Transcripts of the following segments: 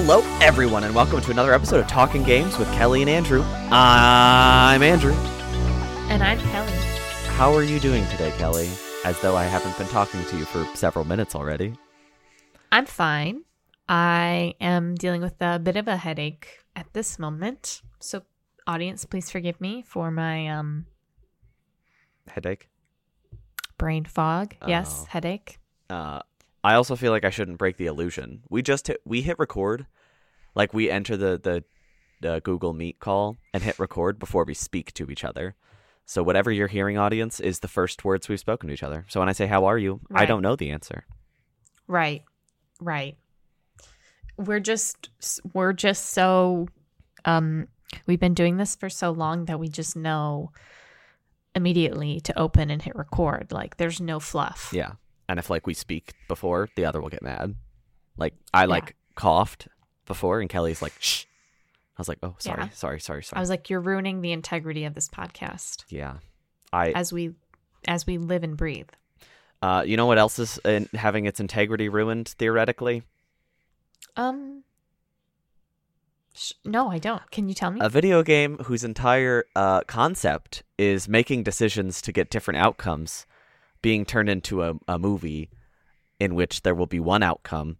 Hello, everyone, and welcome to another episode of Talking Games with Kellie and Andrew. I'm Andrew. And I'm Kellie. How are you doing today, Kellie? As though I haven't been talking to you for several minutes already. I'm fine. I am dealing with a bit of a headache at this moment. So, audience, please forgive me for my um Headache. brain fog. Yes, Oh. headache. Uh, I also feel like I shouldn't break the illusion. We just hit, we hit record, like we enter the the the Google Meet call and hit record before we speak to each other. So whatever you're hearing, audience, is the first words we've spoken to each other. So when I say "How are you," I don't know the answer. Right. Right. We're just we're just so um we've been doing this for so long that we just know immediately to open and hit record. Like there's no fluff. Yeah. And if like we speak before, the other will get mad. Like I like coughed before and Kellie's like, shh. I was like, oh, sorry, Yeah. sorry, sorry, sorry. I was like, you're ruining the integrity of this podcast yeah. I, as we as we live and breathe. uh, you know what else is in, having its integrity ruined theoretically? Um sh- no, I don't. Can you tell me? A video game whose entire uh, concept is making decisions to get different outcomes being turned into a, a movie in which there will be one outcome.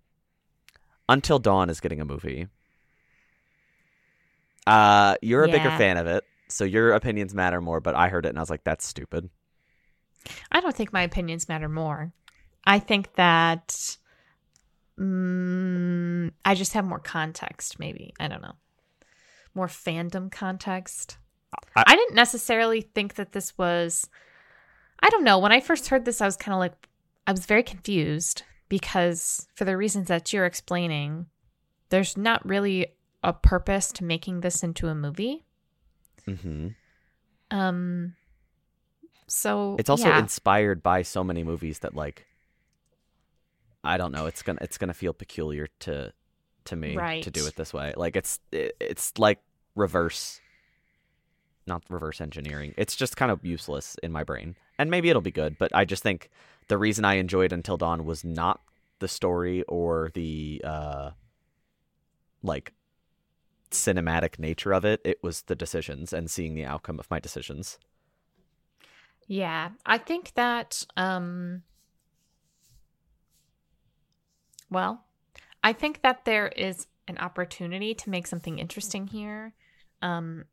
Until Dawn is getting a movie. Uh, you're a bigger fan of it, so your opinions matter more, but I heard it and I was like, that's stupid. I don't think my opinions matter more. I think that mm, I just have more context, maybe. I don't know. More fandom context. I- I, didn't necessarily think that this was. I don't know. When I first heard this, I was kind of like, I was very confused because for the reasons that you're explaining, there's not really a purpose to making this into a movie. hmm Um, so It's also yeah. inspired by so many movies that like I don't know, it's gonna it's gonna feel peculiar to to me to do it this way. Like it's it, it's like reverse not reverse engineering. It's just kind of useless in my brain. And maybe it'll be good, but I just think the reason I enjoyed Until Dawn was not the story or the uh like cinematic nature of it. It was the decisions and seeing the outcome of my decisions. Yeah, I think that um well, I think that there is an opportunity to make something interesting here. Um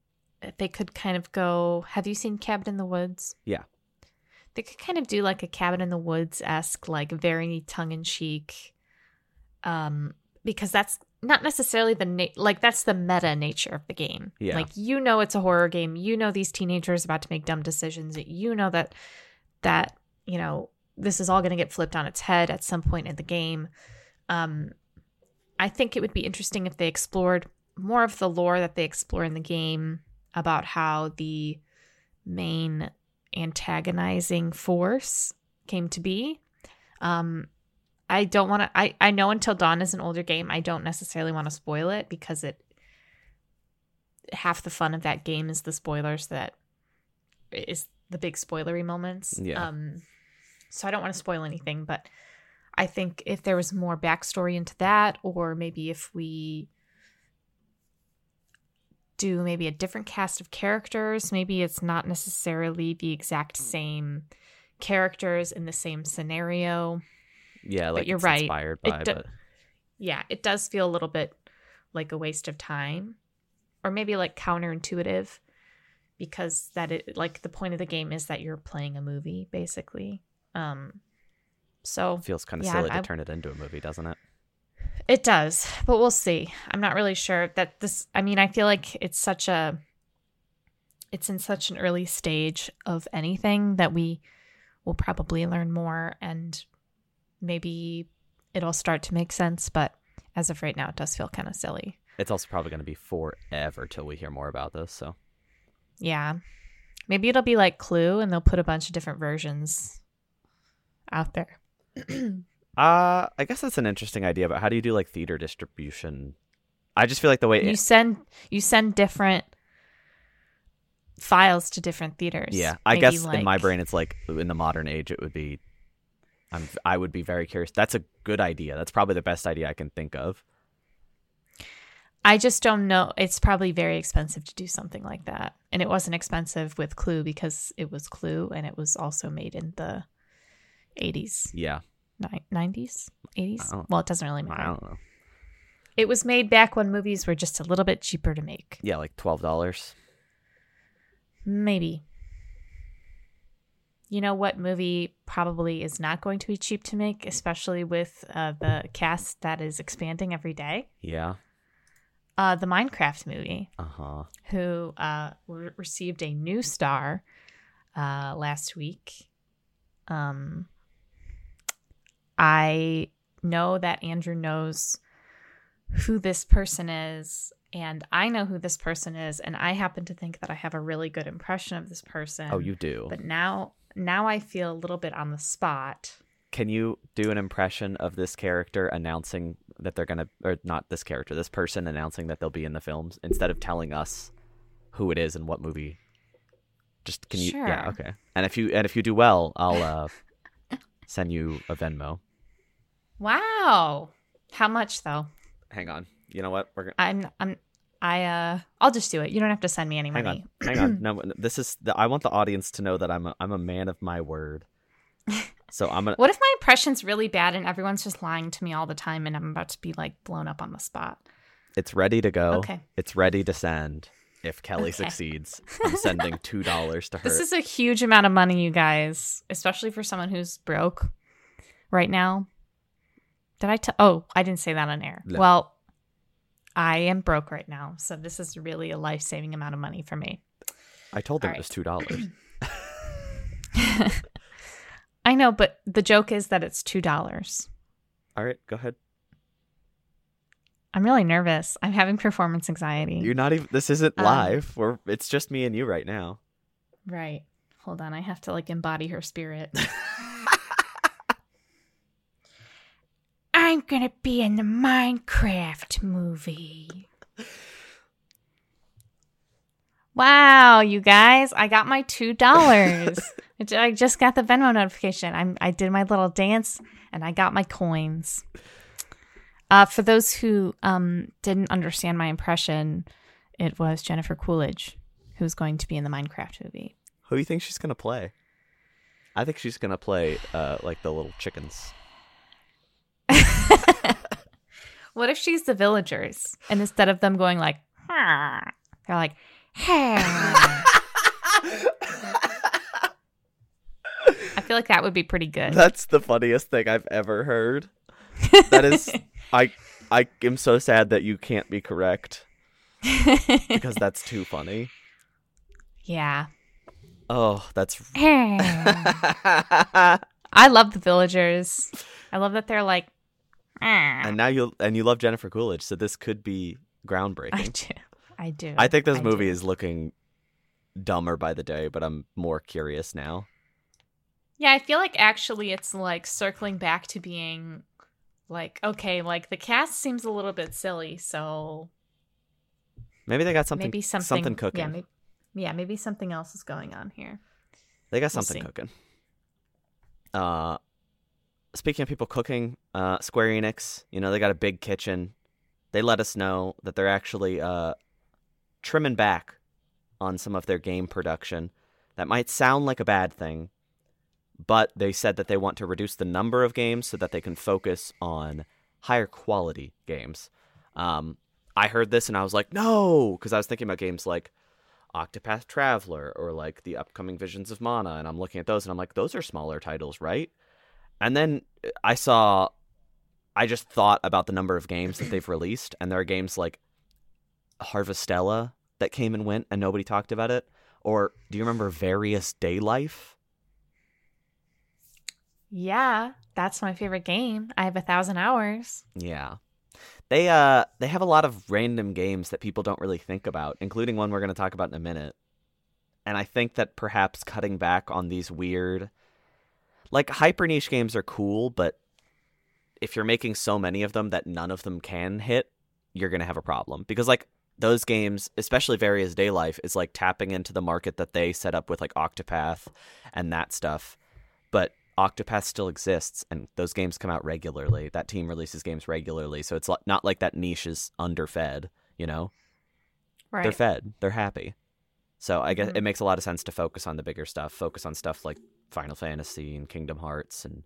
they could kind of go, have you seen Cabin in the Woods? Yeah. They could kind of do like a Cabin in the Woods esque, like very tongue in cheek. Um, because that's not necessarily the na- like that's the meta nature of the game. Yeah. Like you know it's a horror game. You know these teenagers about to make dumb decisions. You know that that you know this is all going to get flipped on its head at some point in the game. Um, I think it would be interesting if they explored more of the lore that they explore in the game about how the main antagonizing force came to be. Um, I don't want to. I I know Until Dawn is an older game. I don't necessarily want to spoil it because it half the fun of that game is the spoilers that is the big spoilery moments. Yeah. Um, so I don't want to spoil anything, but I think if there was more backstory into that, or maybe if we do maybe a different cast of characters, maybe it's not necessarily the exact same characters in the same scenario. Yeah, like you're it's right. inspired It by, do- but Yeah, it does feel a little bit like a waste of time, or maybe like counterintuitive, because that it like the point of the game is that you're playing a movie basically. Um, so it feels kind of Yeah, silly I- to turn it into a movie, doesn't it? It does, but we'll see. I'm not really sure that this I mean, I feel like it's such a it's in such an early stage of anything that we will probably learn more and maybe it'll start to make sense, but as of right now it does feel kind of silly. It's also probably going to be forever till we hear more about this. So Yeah. Maybe it'll be like Clue and they'll put a bunch of different versions out there. Uh, I guess that's an interesting idea. But how do you do like theater distribution? I just feel like the way, You send you send different files to different theaters. yeah, I Maybe, guess in my brain it's like in the modern age it would be. I'm I would be very curious. That's a good idea. That's probably the best idea I can think of. I just don't know. It's probably very expensive to do something like that. And it wasn't expensive with Clue because it was Clue and it was also made in the 80s, Yeah. Ni- 90s, 80s. Well, it doesn't really I matter. don't know. It was made back when movies were just a little bit cheaper to make. Yeah, like twelve dollars. Maybe. You know what movie probably is not going to be cheap to make, especially with uh, the cast that is expanding every day? Yeah. Uh, the Minecraft movie. Uh huh. who uh, re- received a new star uh, last week. Um, I know that Andrew knows who this person is, and I know who this person is, and I happen to think that I have a really good impression of this person. Oh, you do. But now, now I feel a little bit on the spot. Can you do an impression of this character announcing that they're gonna, or not this character, this person announcing that they'll be in the films instead of telling us who it is and what movie? Just can you? Yeah. Okay. And if you and if you do well, I'll uh, send you a Venmo. Wow, how much though? Hang on. You know what? We're gonna. I'm, I'm, I, uh, I'll just do it. You don't have to send me any Hang money. on, hang on. No, this is. The, I want the audience to know that I'm a, I'm a man of my word. So I'm gonna. What if my impression's really bad and everyone's just lying to me all the time and I'm about to be like blown up on the spot? It's ready to go. Okay. It's ready to send. If Kellie Okay. succeeds, I'm sending two dollars to her. This is a huge amount of money, you guys, especially for someone who's broke right now. Did I tell? Oh, I didn't say that on air. No. Well, I am broke right now, so this is really a life saving amount of money for me. I told them All it was two dollars. I know, but the joke is that it's two dollars. All right, go ahead. I'm really nervous. I'm having performance anxiety. You're not even. This isn't Um, live. We're. It's just me and you right now. Right. Hold on. I have to like embody her spirit. I'm going to be in the Minecraft movie. Wow, you guys, I got my $2. I just got the Venmo notification. I'm I did my little dance and I got my coins. Uh, for those who um, didn't understand my impression, it was Jennifer Coolidge who's going to be in the Minecraft movie. Who do you think she's gonna play? I think she's gonna play uh like the little chickens. What if she's the villagers and instead of them going like, they're like, "Hey." I feel like that would be pretty good. That's the funniest thing I've ever heard. That is, I I am so sad that you can't be correct because that's too funny. yeah. Oh, that's. I love the villagers. I love that they're like, and "Ah." now you and you love Jennifer Coolidge, so this could be groundbreaking. I do. I do. I think this I movie do. is looking dumber by the day, but I'm more curious now. Yeah, I feel like actually it's like circling back to being like, okay, like the cast seems a little bit silly, so Maybe they got something maybe something, cooking. Yeah, maybe, yeah, maybe something else is going on here. They got We'll something see. cooking. Uh, speaking of people cooking, uh, Square Enix, you know, they got a big kitchen. They let us know that they're actually uh, trimming back on some of their game production. That might sound like a bad thing, but they said that they want to reduce the number of games so that they can focus on higher quality games. Um, I heard this and I was like, no, because I was thinking about games like Octopath Traveler or like the upcoming Visions of Mana, and I'm looking at those and I'm like, those are smaller titles, right? And then uh, I saw, I just thought about the number of games that they've released, and there are games like Harvestella that came and went and nobody talked about it. Or do you remember Various Daylife? Yeah, that's my favorite game. I have a thousand hours. Yeah. They uh they have a lot of random games that people don't really think about, including one we're going to talk about in a minute. And I think that perhaps cutting back on these weird like hyper niche games are cool, but if you're making so many of them that none of them can hit, you're going to have a problem. Because like those games, especially Various Daylife, is like tapping into the market that they set up with like Octopath and that stuff. But Octopath still exists, and those games come out regularly. That team releases games regularly, so it's not like that niche is underfed. You know, Right. they're fed, they're happy. So I guess Mhm. it makes a lot of sense to focus on the bigger stuff, focus on stuff like Final Fantasy and Kingdom Hearts and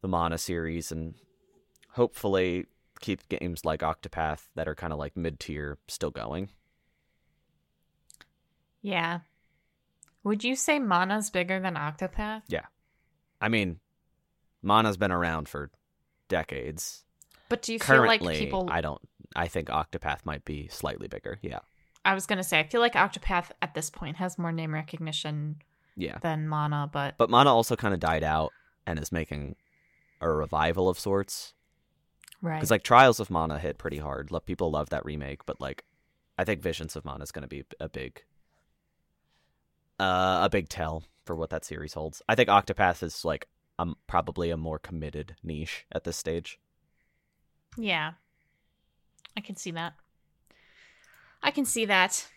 the Mana series, and hopefully keep games like Octopath that are kind of like mid tier still going. yeah. Would you say Mana's bigger than Octopath? Yeah. I mean, Mana's been around for decades. But do you feel Currently, like people I don't. I think Octopath might be slightly bigger. Yeah, I was gonna say I feel like Octopath at this point has more name recognition yeah. than Mana, but But Mana also kind of died out and is making a revival of sorts. right. Because like Trials of Mana hit pretty hard. People love that remake, but like, I think Visions of Mana is going to be a big, uh, a big tell for what that series holds. I think Octopath is like um probably a more committed niche at this stage. yeah. I can see that. I can see that.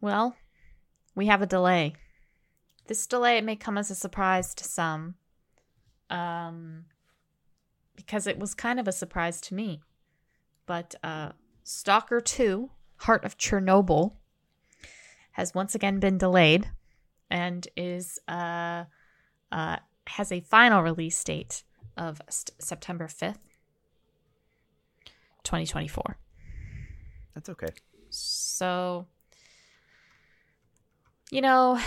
Well, we have a delay. This delay may come as a surprise to some. Um because it was kind of a surprise to me. But uh Stalker 2, Heart of Chernobyl has once again been delayed and is uh uh has a final release date of st- September 5th, 2024. That's okay. So, you know,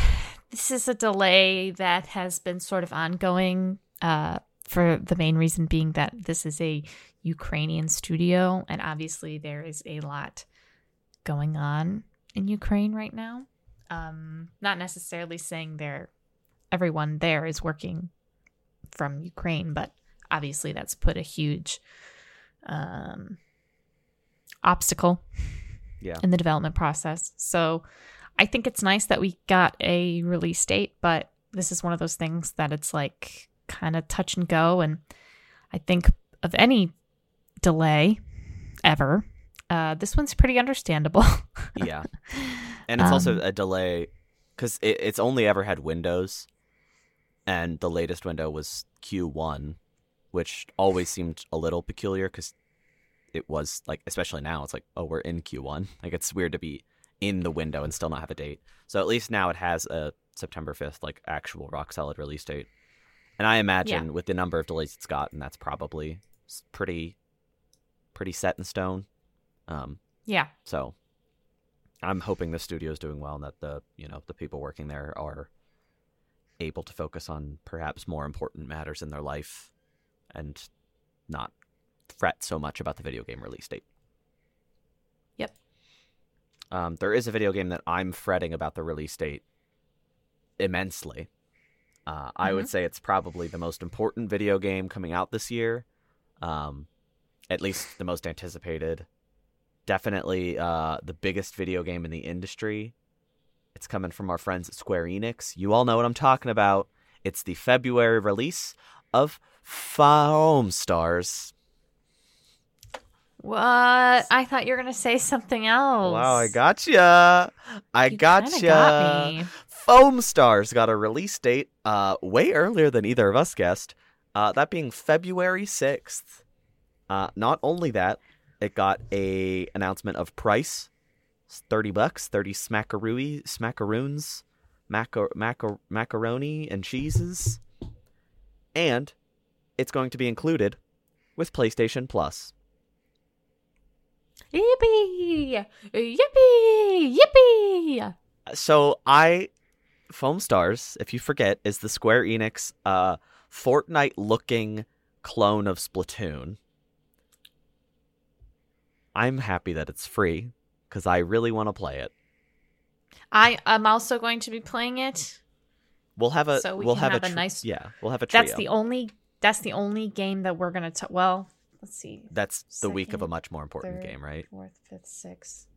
this is a delay that has been sort of ongoing uh, for the main reason being that this is a Ukrainian studio, and obviously there is a lot going on in Ukraine right now. Um, not necessarily saying they're everyone there is working from Ukraine, but obviously that's put a huge um, obstacle Yeah. in the development process. So I think it's nice that we got a release date, but this is one of those things that it's like kind of touch and go. And I think of any delay ever, uh, this one's pretty understandable. Yeah. And it's also Um, a delay because it, it's only ever had Windows, and the latest window was Q1, which always seemed a little peculiar because it was like, especially now, it's like, oh, we're in Q1. Like it's weird to be in the window and still not have a date. So at least now it has a September 5th, like actual rock solid release date. And I imagine with the number of delays it's gotten, that's probably pretty, pretty set in stone. Um, yeah. so I'm hoping the studio's doing well and that the you know the people working there are able to focus on perhaps more important matters in their life and not fret so much about the video game release date. Yep. Um, there is a video game that I'm fretting about the release date immensely. Uh, I would say it's probably the most important video game coming out this year, um, at least the most anticipated definitely uh, the biggest video game in the industry. It's coming from our friends at Square Enix. You all know what I'm talking about. It's the February release of Foamstars. What? I thought you were gonna say something else. Wow, I gotcha. I You gotcha. got me. Foamstars got a release date uh, way earlier than either of us guessed. Uh, that being February 6th. Uh, not only that, it got a announcement of price. It's 30 bucks, 30 smackarooey, smackaroons, macar- macar- macaroni and cheeses. And it's going to be included with PlayStation Plus. Yippee! Yippee! Yippee! So I Foamstars, if you forget, is the Square Enix uh Fortnite looking clone of Splatoon. I'm happy that it's free because I really want to play it. I am also going to be playing it. We'll have a So we will have, have a, nice- yeah we'll have a trio. That's the only. That's the only game that we're gonna. T- well, let's see. That's the week of a much more important third, game, right? Fourth, fifth, sixth.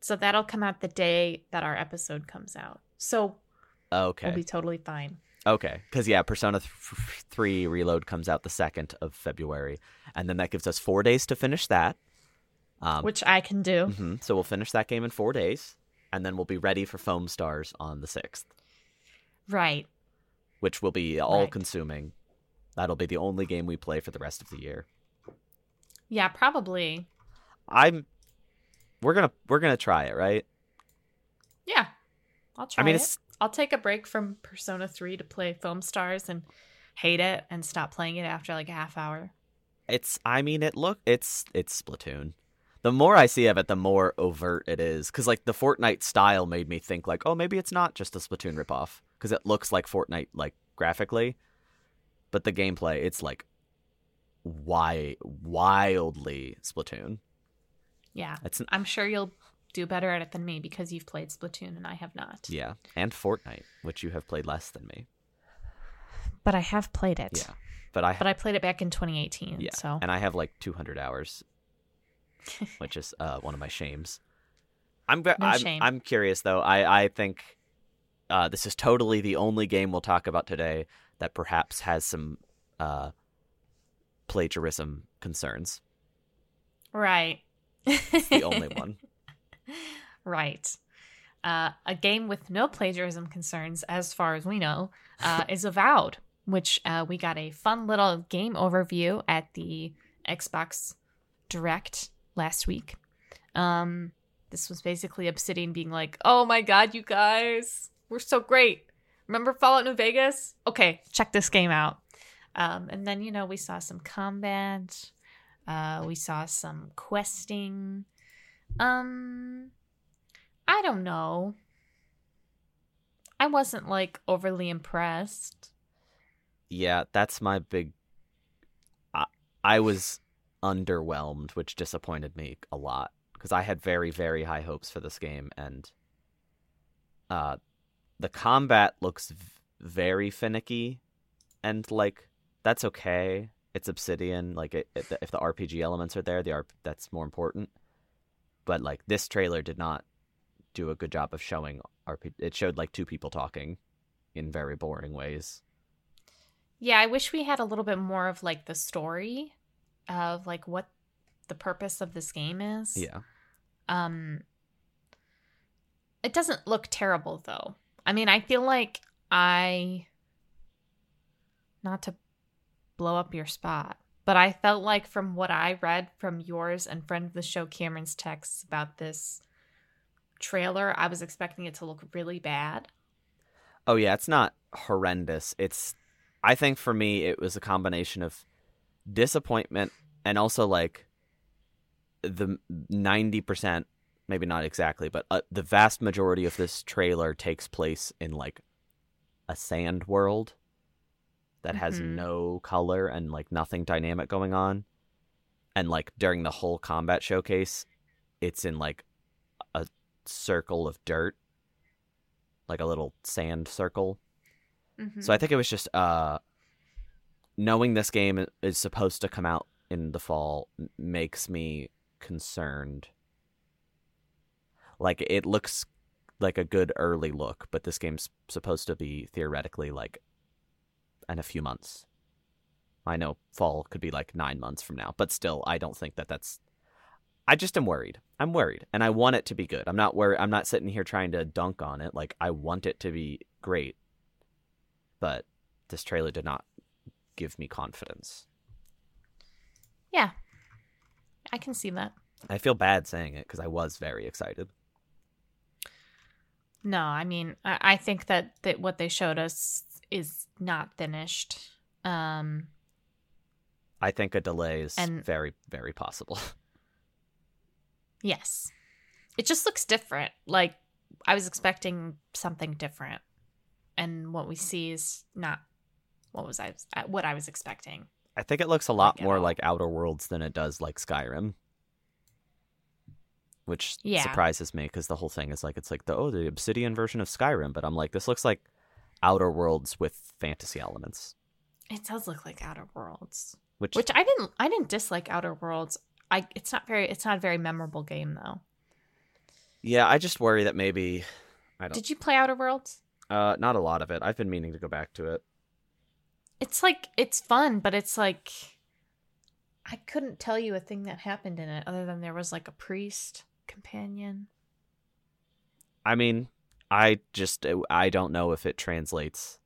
So that'll come out the day that our episode comes out. So Okay, we'll be totally fine. okay, because yeah, Persona th- Three Reload comes out the second of February, and then that gives us four days to finish that. Um, Which I can do. hmm So we'll finish that game in four days, and then we'll be ready for Foamstars on the sixth, Right. which will be all Right. That'll be the only game we play for the rest of the year. Yeah, probably. I'm we're gonna we're gonna try it, right? Yeah, I'll try I mean, it. it's I'll take a break from Persona 3 to play Foamstars and hate it and stop playing it after like a half hour. it's. I mean, it look it's it's Splatoon. The more I see of it, the more overt it is. Because like the Fortnite style made me think like, oh, maybe it's not just a Splatoon ripoff. Because it looks like Fortnite like graphically, but the gameplay, it's like why wildly Splatoon. Yeah, It's I'm sure you'll do better at it than me because you've played Splatoon and I have not. yeah, and Fortnite, which you have played less than me. But I have played it. Yeah, but I But I played it back in 2018. Yeah, So and I have like 200 hours, which is uh, one of my shames. I'm No I'm, shame. I'm curious though. I I think uh, this is totally the only game we'll talk about today that perhaps has some uh, plagiarism concerns. right. It's the only one. Right. Uh, a game with no plagiarism concerns, as far as we know, uh, is Avowed, which uh, we got a fun little game overview at the Xbox Direct last week. Um, this was basically Obsidian being like, "Oh my god, you guys, we're so great! Remember Fallout New Vegas? Okay, check this game out." Um, and then you know we saw some combat, uh, we saw some questing. Um, I don't know. I wasn't like overly impressed. Yeah, that's my big. I, I was underwhelmed, which disappointed me a lot because I had very, very high hopes for this game, and uh, the combat looks v- very finicky, and like that's okay. It's Obsidian. Like it, it, if the RPG elements are there, the R- that's more important. But like this trailer did not do a good job of showing RP. It showed like two people talking in very boring ways. Yeah, I wish we had a little bit more of like the story of like what the purpose of this game is. Yeah. Um it doesn't look terrible though. I mean, I feel like I not to blow up your spot, but I felt like from what I read from yours and friend of the show Cameron's texts about this trailer, I was expecting it to look really bad. Oh yeah, it's not horrendous. It's I think for me it was a combination of disappointment and also like the 90% maybe not exactly, but uh, the vast majority of this trailer takes place in like a sand world that has Mhm. no color and like nothing dynamic going on. And like during the whole combat showcase, it's in like a circle of dirt, like a little sand circle. Mhm. So I think it was just uh, knowing this game is supposed to come out in the fall makes me concerned. Like it looks like a good early look, but this game's supposed to be theoretically like in a few months. I know fall could be like nine months from now, but still, I don't think that that's. I just am worried. I'm worried, and I want it to be good. I'm not worried. I'm not sitting here trying to dunk on it. Like I want it to be great, but this trailer did not give me confidence. yeah. I can see that. I feel bad saying it because I was very excited. No, I mean, I, I think that, that what they showed us is not finished. Um, I think a delay is And- very, very possible. yes, it just looks different. Like I was expecting something different, and what we see is not what was I what I was expecting. I think it looks a lot Like more like Outer Worlds than it does like Skyrim, which Yeah. surprises me because the whole thing is like it's like the oh the Obsidian version of Skyrim, but I'm like this looks like Outer Worlds with fantasy elements, It does look like Outer Worlds, which, which I didn't I didn't dislike Outer Worlds. I it's not very it's not a very memorable game though. yeah, I just worry that maybe I don't Did you play Outer Worlds? uh not a lot of it. I've been meaning to go back to it. it's like it's fun, but it's like I couldn't tell you a thing that happened in it other than there was like a priest companion. I mean, I just I don't know if it translates.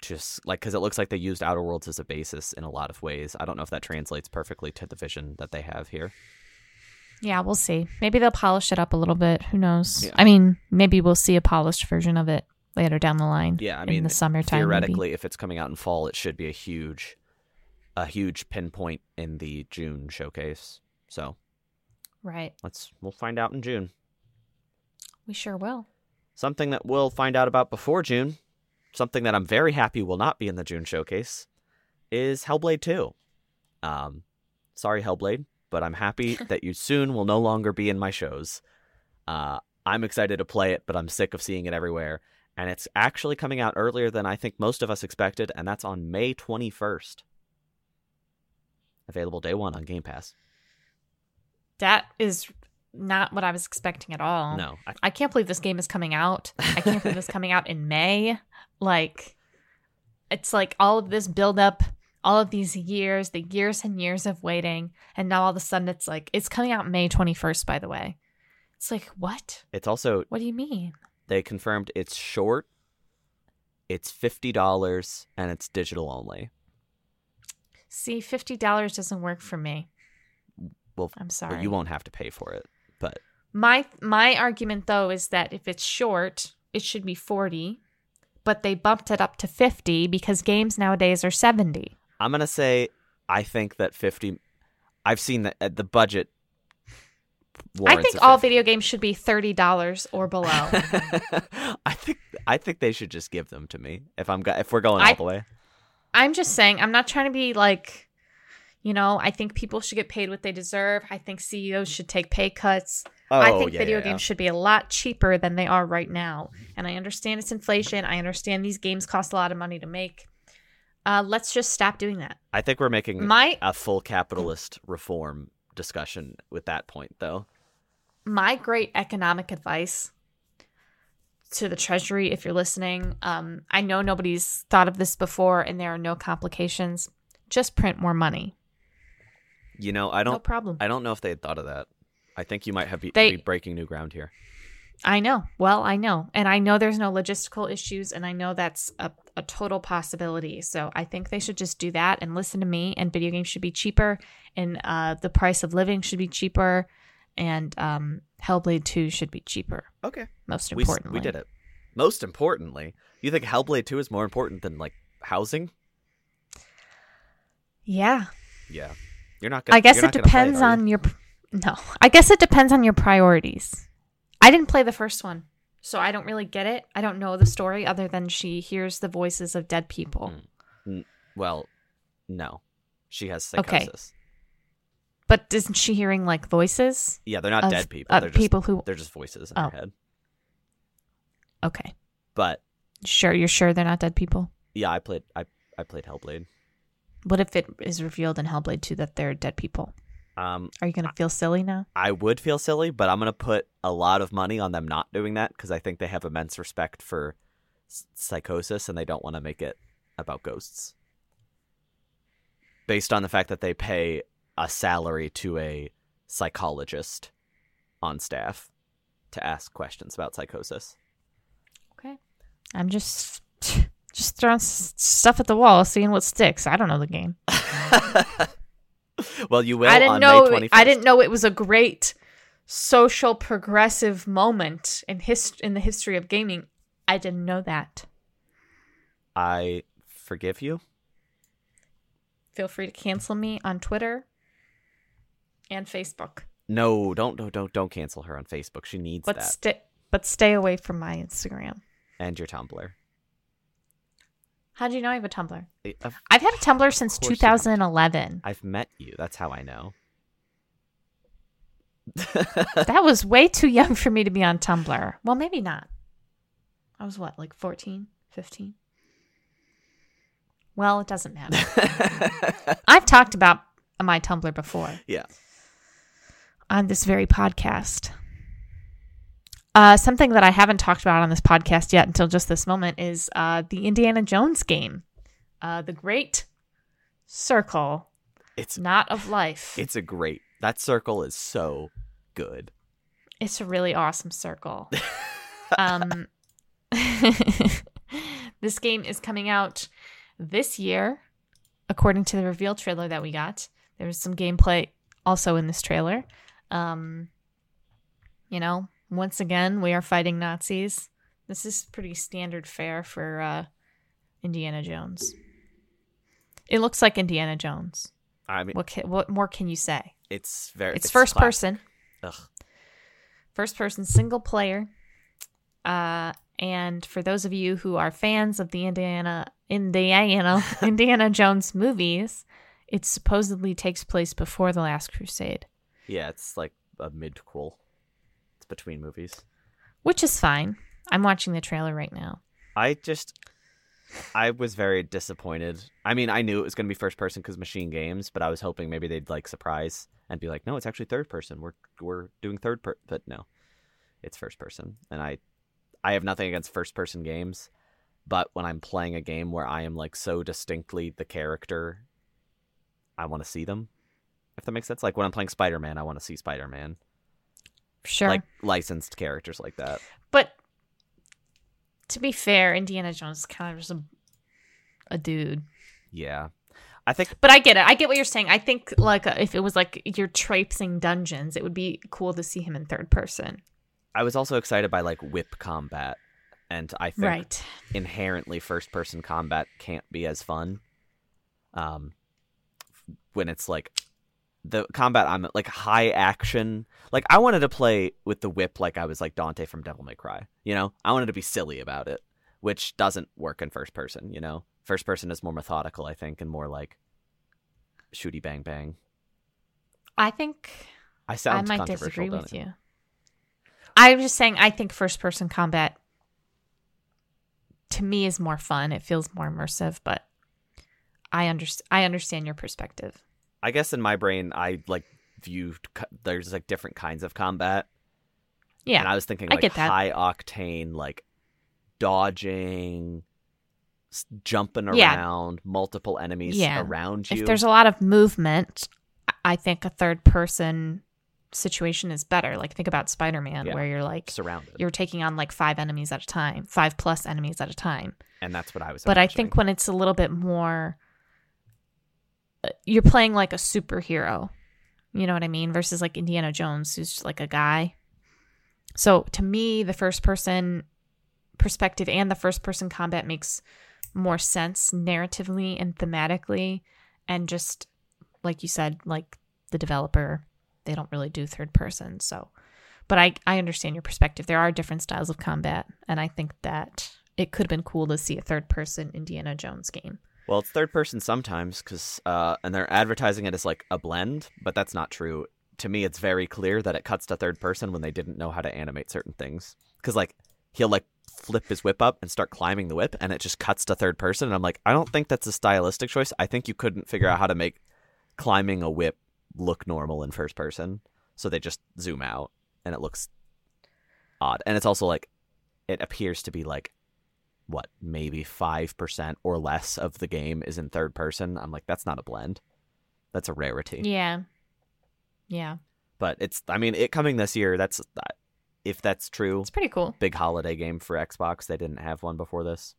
Just like because it looks like they used Outer Worlds as a basis in a lot of ways. I don't know if that translates perfectly to the vision that they have here. Yeah, we'll see. Maybe they'll polish it up a little bit. Who knows? Yeah. I mean, maybe we'll see a polished version of it later down the line. Yeah, I in mean, the summertime. maybe. theoretically, if it's coming out in fall, it should be a huge, a huge pinpoint in the June showcase. So Right. let's we'll find out in June. We sure will. Something that we'll find out about before June, something that I'm very happy will not be in the June showcase, is Hellblade 2. Um, sorry, Hellblade, but I'm happy that you soon will no longer be in my shows. Uh, I'm excited to play it, but I'm sick of seeing it everywhere. And it's actually coming out earlier than I think most of us expected, and that's on May 21st. Available day one on Game Pass. That is not what I was expecting at all. No, I, I can't believe this game is coming out. I can't believe it's coming out in May. Like, it's like all of this build up, all of these years, the years and years of waiting, and now all of a sudden it's like it's coming out May twenty first. By the way, it's like what? it's also What do you mean? they confirmed it's short, it's fifty dollars, and it's digital only. See, fifty dollars doesn't work for me. Well, I'm sorry. you won't have to pay for it. But My my argument though is that if it's short, it should be 40, but they bumped it up to 50 because games nowadays are 70. I'm gonna say I think that fifty. I've seen that uh, the budget. I think all video games should be $30 or below. I think I think they should just give them to me if I'm go- if we're going all the way. I'm just saying, I'm not trying to be like, you know, I think people should get paid what they deserve. I think CEOs should take pay cuts. I Oh, think yeah, video yeah, yeah. games should be a lot cheaper than they are right now. And I understand it's inflation. I understand these games cost a lot of money to make. Uh, let's just stop doing that. I think we're making My a full capitalist reform discussion with that point, though. my great economic advice to the treasury if you're listening um, i know nobody's thought of this before and there are no complications just print more money You know, I don't. problem I don't know if they had thought of that. I think you might have be, They- be breaking new ground here. I know well i know and i know there's no logistical issues and i know that's a, a total possibility so i think they should just do that and listen to me and video games should be cheaper and uh, the price of living should be cheaper and um, hellblade 2 should be cheaper Okay, most we importantly we did it. Most importantly, you think Hellblade Two is more important than like housing? yeah Yeah, you're not. Gonna, I guess it depends you? on your no. I guess it depends on your priorities. I didn't play the first one, so I don't really get it. I don't know the story other than she hears the voices of dead people. Mm. Well, no, she has Okay. psychosis. But isn't she hearing like voices Yeah, they're not of dead people. uh, They're just people who? they're just voices in Oh. her head. Okay, But sure. You're sure they're not dead people. yeah, I played I I played Hellblade. What if it is revealed in Hellblade 2 that they're dead people? Um, Are you gonna feel silly now? I would feel silly, but I'm gonna put a lot of money on them not doing that because I think they have immense respect for s- psychosis and they don't want to make it about ghosts. Based on the fact that they pay a salary to a psychologist on staff to ask questions about psychosis. Okay. I'm just just throwing s- stuff at the wall, seeing what sticks. I don't know the game. well, you will I didn't on know. May 21st. I didn't know it was a great social progressive moment in his in the history of gaming. I didn't know that. I forgive you. Feel free to cancel me on Twitter and Facebook, No, don't don't don't don't cancel her on Facebook. She needs but that but stay away from my Instagram. and your Tumblr. How do you know I have a Tumblr? Of I've had a Tumblr since course you have. 2011. I've met you. That's how I know. that was way too young for me to be on Tumblr. Well, maybe not. I was what, like 14, 15? Well, it doesn't matter. I've talked about my Tumblr before yeah. on this very podcast. Uh, something that I haven't talked about on this podcast yet until just this moment is uh, the Indiana Jones game, uh, The Great Circle, It's Not of Life. it's a great. That circle is so good. It's a really awesome circle. um, this game is coming out this year, according to the reveal trailer that we got. There was some gameplay also in this trailer. Um, you know, once again, we are fighting Nazis. This is pretty standard fare for uh, Indiana Jones. It looks like Indiana Jones. I mean, What what more can you say? it's very. It's, first classic. person, Ugh. first person single player. Uh, and for those of you who are fans of the Indiana Indiana Indiana Jones movies, it supposedly takes place before the Last Crusade, Yeah, it's like a midquel. Between movies. which is fine. I'm watching the trailer right now. I just, I was very disappointed. I mean, I knew it was going to be first person because Machine Games, but I was hoping maybe they'd like surprise and be like, no, it's actually third person. We're we're doing third per, but no, it's first person. And I, I have nothing against first person games, but when I'm playing a game where I am like so distinctly the character, I want to see them. If that makes sense. Like when I'm playing Spider Man, I want to see Spider Man. Sure, Like licensed characters like that. but to be fair, Indiana Jones is kind of just a, a dude. Yeah, I think But I get it. I get what you're saying. I think like uh, if it was like you're traipsing dungeons, it would be cool to see him in third person. I was also excited by like whip combat, and I think Right. inherently first person combat can't be as fun. Um, when it's like the combat I'm like high action. Like I wanted to play with the whip like I was like Dante from Devil May Cry. You know, I wanted to be silly about it, which doesn't work in first person. You know, first person is more methodical, I think, and more like shooty bang bang. I think I I might disagree with you. I'm just saying I think first person combat to me is more fun. It feels more immersive, but I understand I understand your perspective. I guess in my brain, I like viewed co- there's like different kinds of combat, Yeah, and I was thinking like high octane, like dodging, jumping Yeah. around, multiple enemies Yeah. around you. If there's a lot of movement, I- think a third person situation is better. Like think about Spider-Man Yeah. where you're like surrounded, you're taking on like five enemies at a time, five plus enemies at a time. and that's what I was. Thinking. But I think when it's a little bit more, you're playing like a superhero. You know what I mean? Versus like Indiana Jones, who's like a guy. So to me, the first person perspective and the first person combat makes more sense narratively and thematically. And just like you said, like the developer, they don't really do third person. So, but I, I understand your perspective. There are different styles of combat. And I think that it could have been cool to see a third person Indiana Jones game. Well, it's third person sometimes because, uh, and they're advertising it as like a blend, but that's not true. To me, it's very clear that it cuts to third person when they didn't know how to animate certain things. Because like he'll like flip his whip up and start climbing the whip, and it just cuts to third person. And I'm like, I don't think that's a stylistic choice. I think you couldn't figure out how to make climbing a whip look normal in first person, so they just zoom out, and it looks odd. And it's also like it appears to be like what maybe 5% or less of the game is in third person i'm like that's not a blend that's a rarity Yeah. Yeah. but it's i mean it coming this year that's if that's true It's pretty cool. big holiday game for xbox they didn't have one before this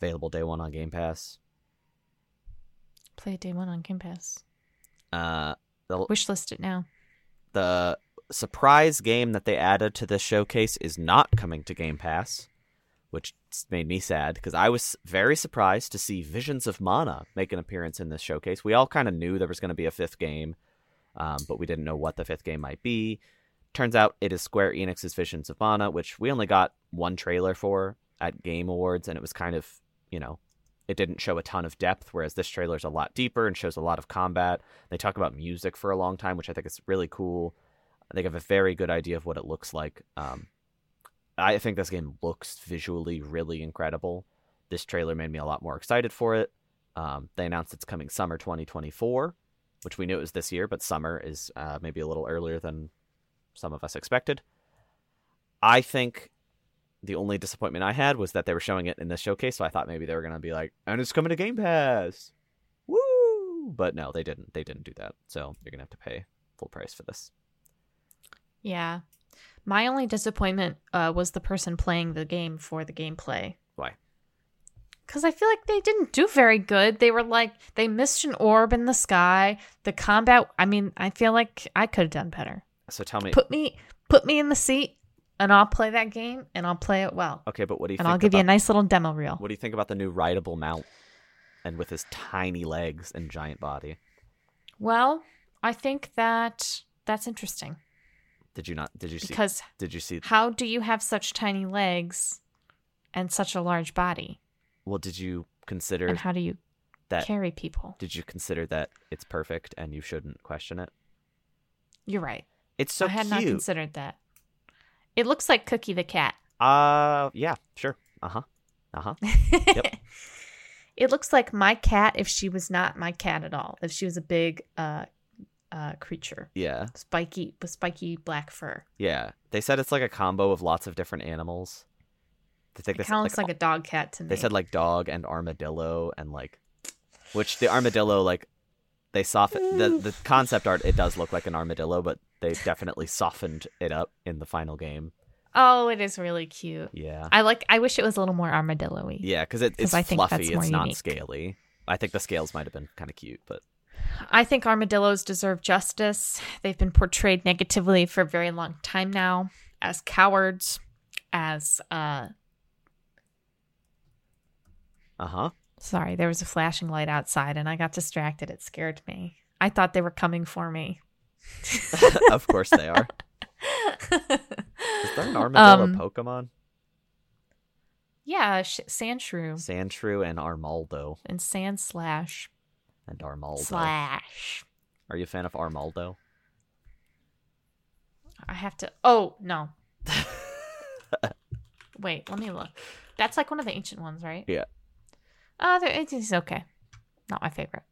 available day one on game pass Play day one on Game Pass. uh the, Wishlist it now. the surprise game that they added to this showcase is not coming to game pass which made me sad because I was very surprised to see Visions of Mana make an appearance in this showcase. We all kind of knew there was going to be a fifth game, um, but we didn't know what the fifth game might be. Turns out it is Square Enix's Visions of Mana, which we only got one trailer for at Game Awards, and it was kind of, you know, it didn't show a ton of depth, whereas this trailer is a lot deeper and shows a lot of combat. They talk about music for a long time, which I think is really cool. They have a very good idea of what it looks like. Um, I think this game looks visually really incredible. This trailer made me a lot more excited for it. Um, they announced it's coming summer 2024, which we knew it was this year, but summer is uh, maybe a little earlier than some of us expected. I think the only disappointment I had was that they were showing it in this showcase, so I thought maybe they were going to be like, and it's coming to Game Pass. Woo! But no, they didn't. They didn't do that. So you're going to have to pay full price for this. Yeah. My only disappointment uh, was the person playing the game for the gameplay. Why? Because I feel like they didn't do very good. They were like, they missed an orb in the sky. The combat, I mean, I feel like I could have done better. So tell me, Put me, put me in the seat, and I'll play that game, and I'll play it well, okay, but what do you and think I'll give you a nice little demo reel. What do you think about the new rideable mount? And with his tiny legs and giant body. Well, I think that that's interesting Did you not did you see because did you see how do you have such tiny legs and such a large body, well did you consider and how do you that carry people? did you consider that it's perfect and you shouldn't question it? You're right. It's so I had not considered that. It looks like Cookie the cat. uh yeah, sure. Uh-huh. Uh-huh. It looks like my cat if she was not my cat at all. If she was a big uh uh creature. Yeah. Spiky with spiky black fur. Yeah. They said it's like a combo of lots of different animals. They think It kind of looks like, like a dog cat to me. They said like dog and armadillo and like which the armadillo like they soften the the concept art it does look like an armadillo but they definitely softened it up in the final game. Oh, it is really cute. Yeah. I like I wish it was a little more armadillo-y. Yeah, cuz it, 'Cause it's I think fluffy, that's more it's not scaly. I think the scales might have been kind of cute, but I think armadillos deserve justice. They've been portrayed negatively for a very long time now as cowards, as uh uh-huh. sorry, there was a flashing light outside and I got distracted. It scared me. I thought they were coming for me. of course they are. Is there an armadillo Um, Pokemon? yeah, sh- Sandshrew Sandshrew and Armaldo and Sandslash and Armaldo. Slash. Are you a fan of Armaldo? I have to. Oh no. Wait, let me look. That's like one of the ancient ones, right? Yeah. Oh, there- it is okay. Not my favorite.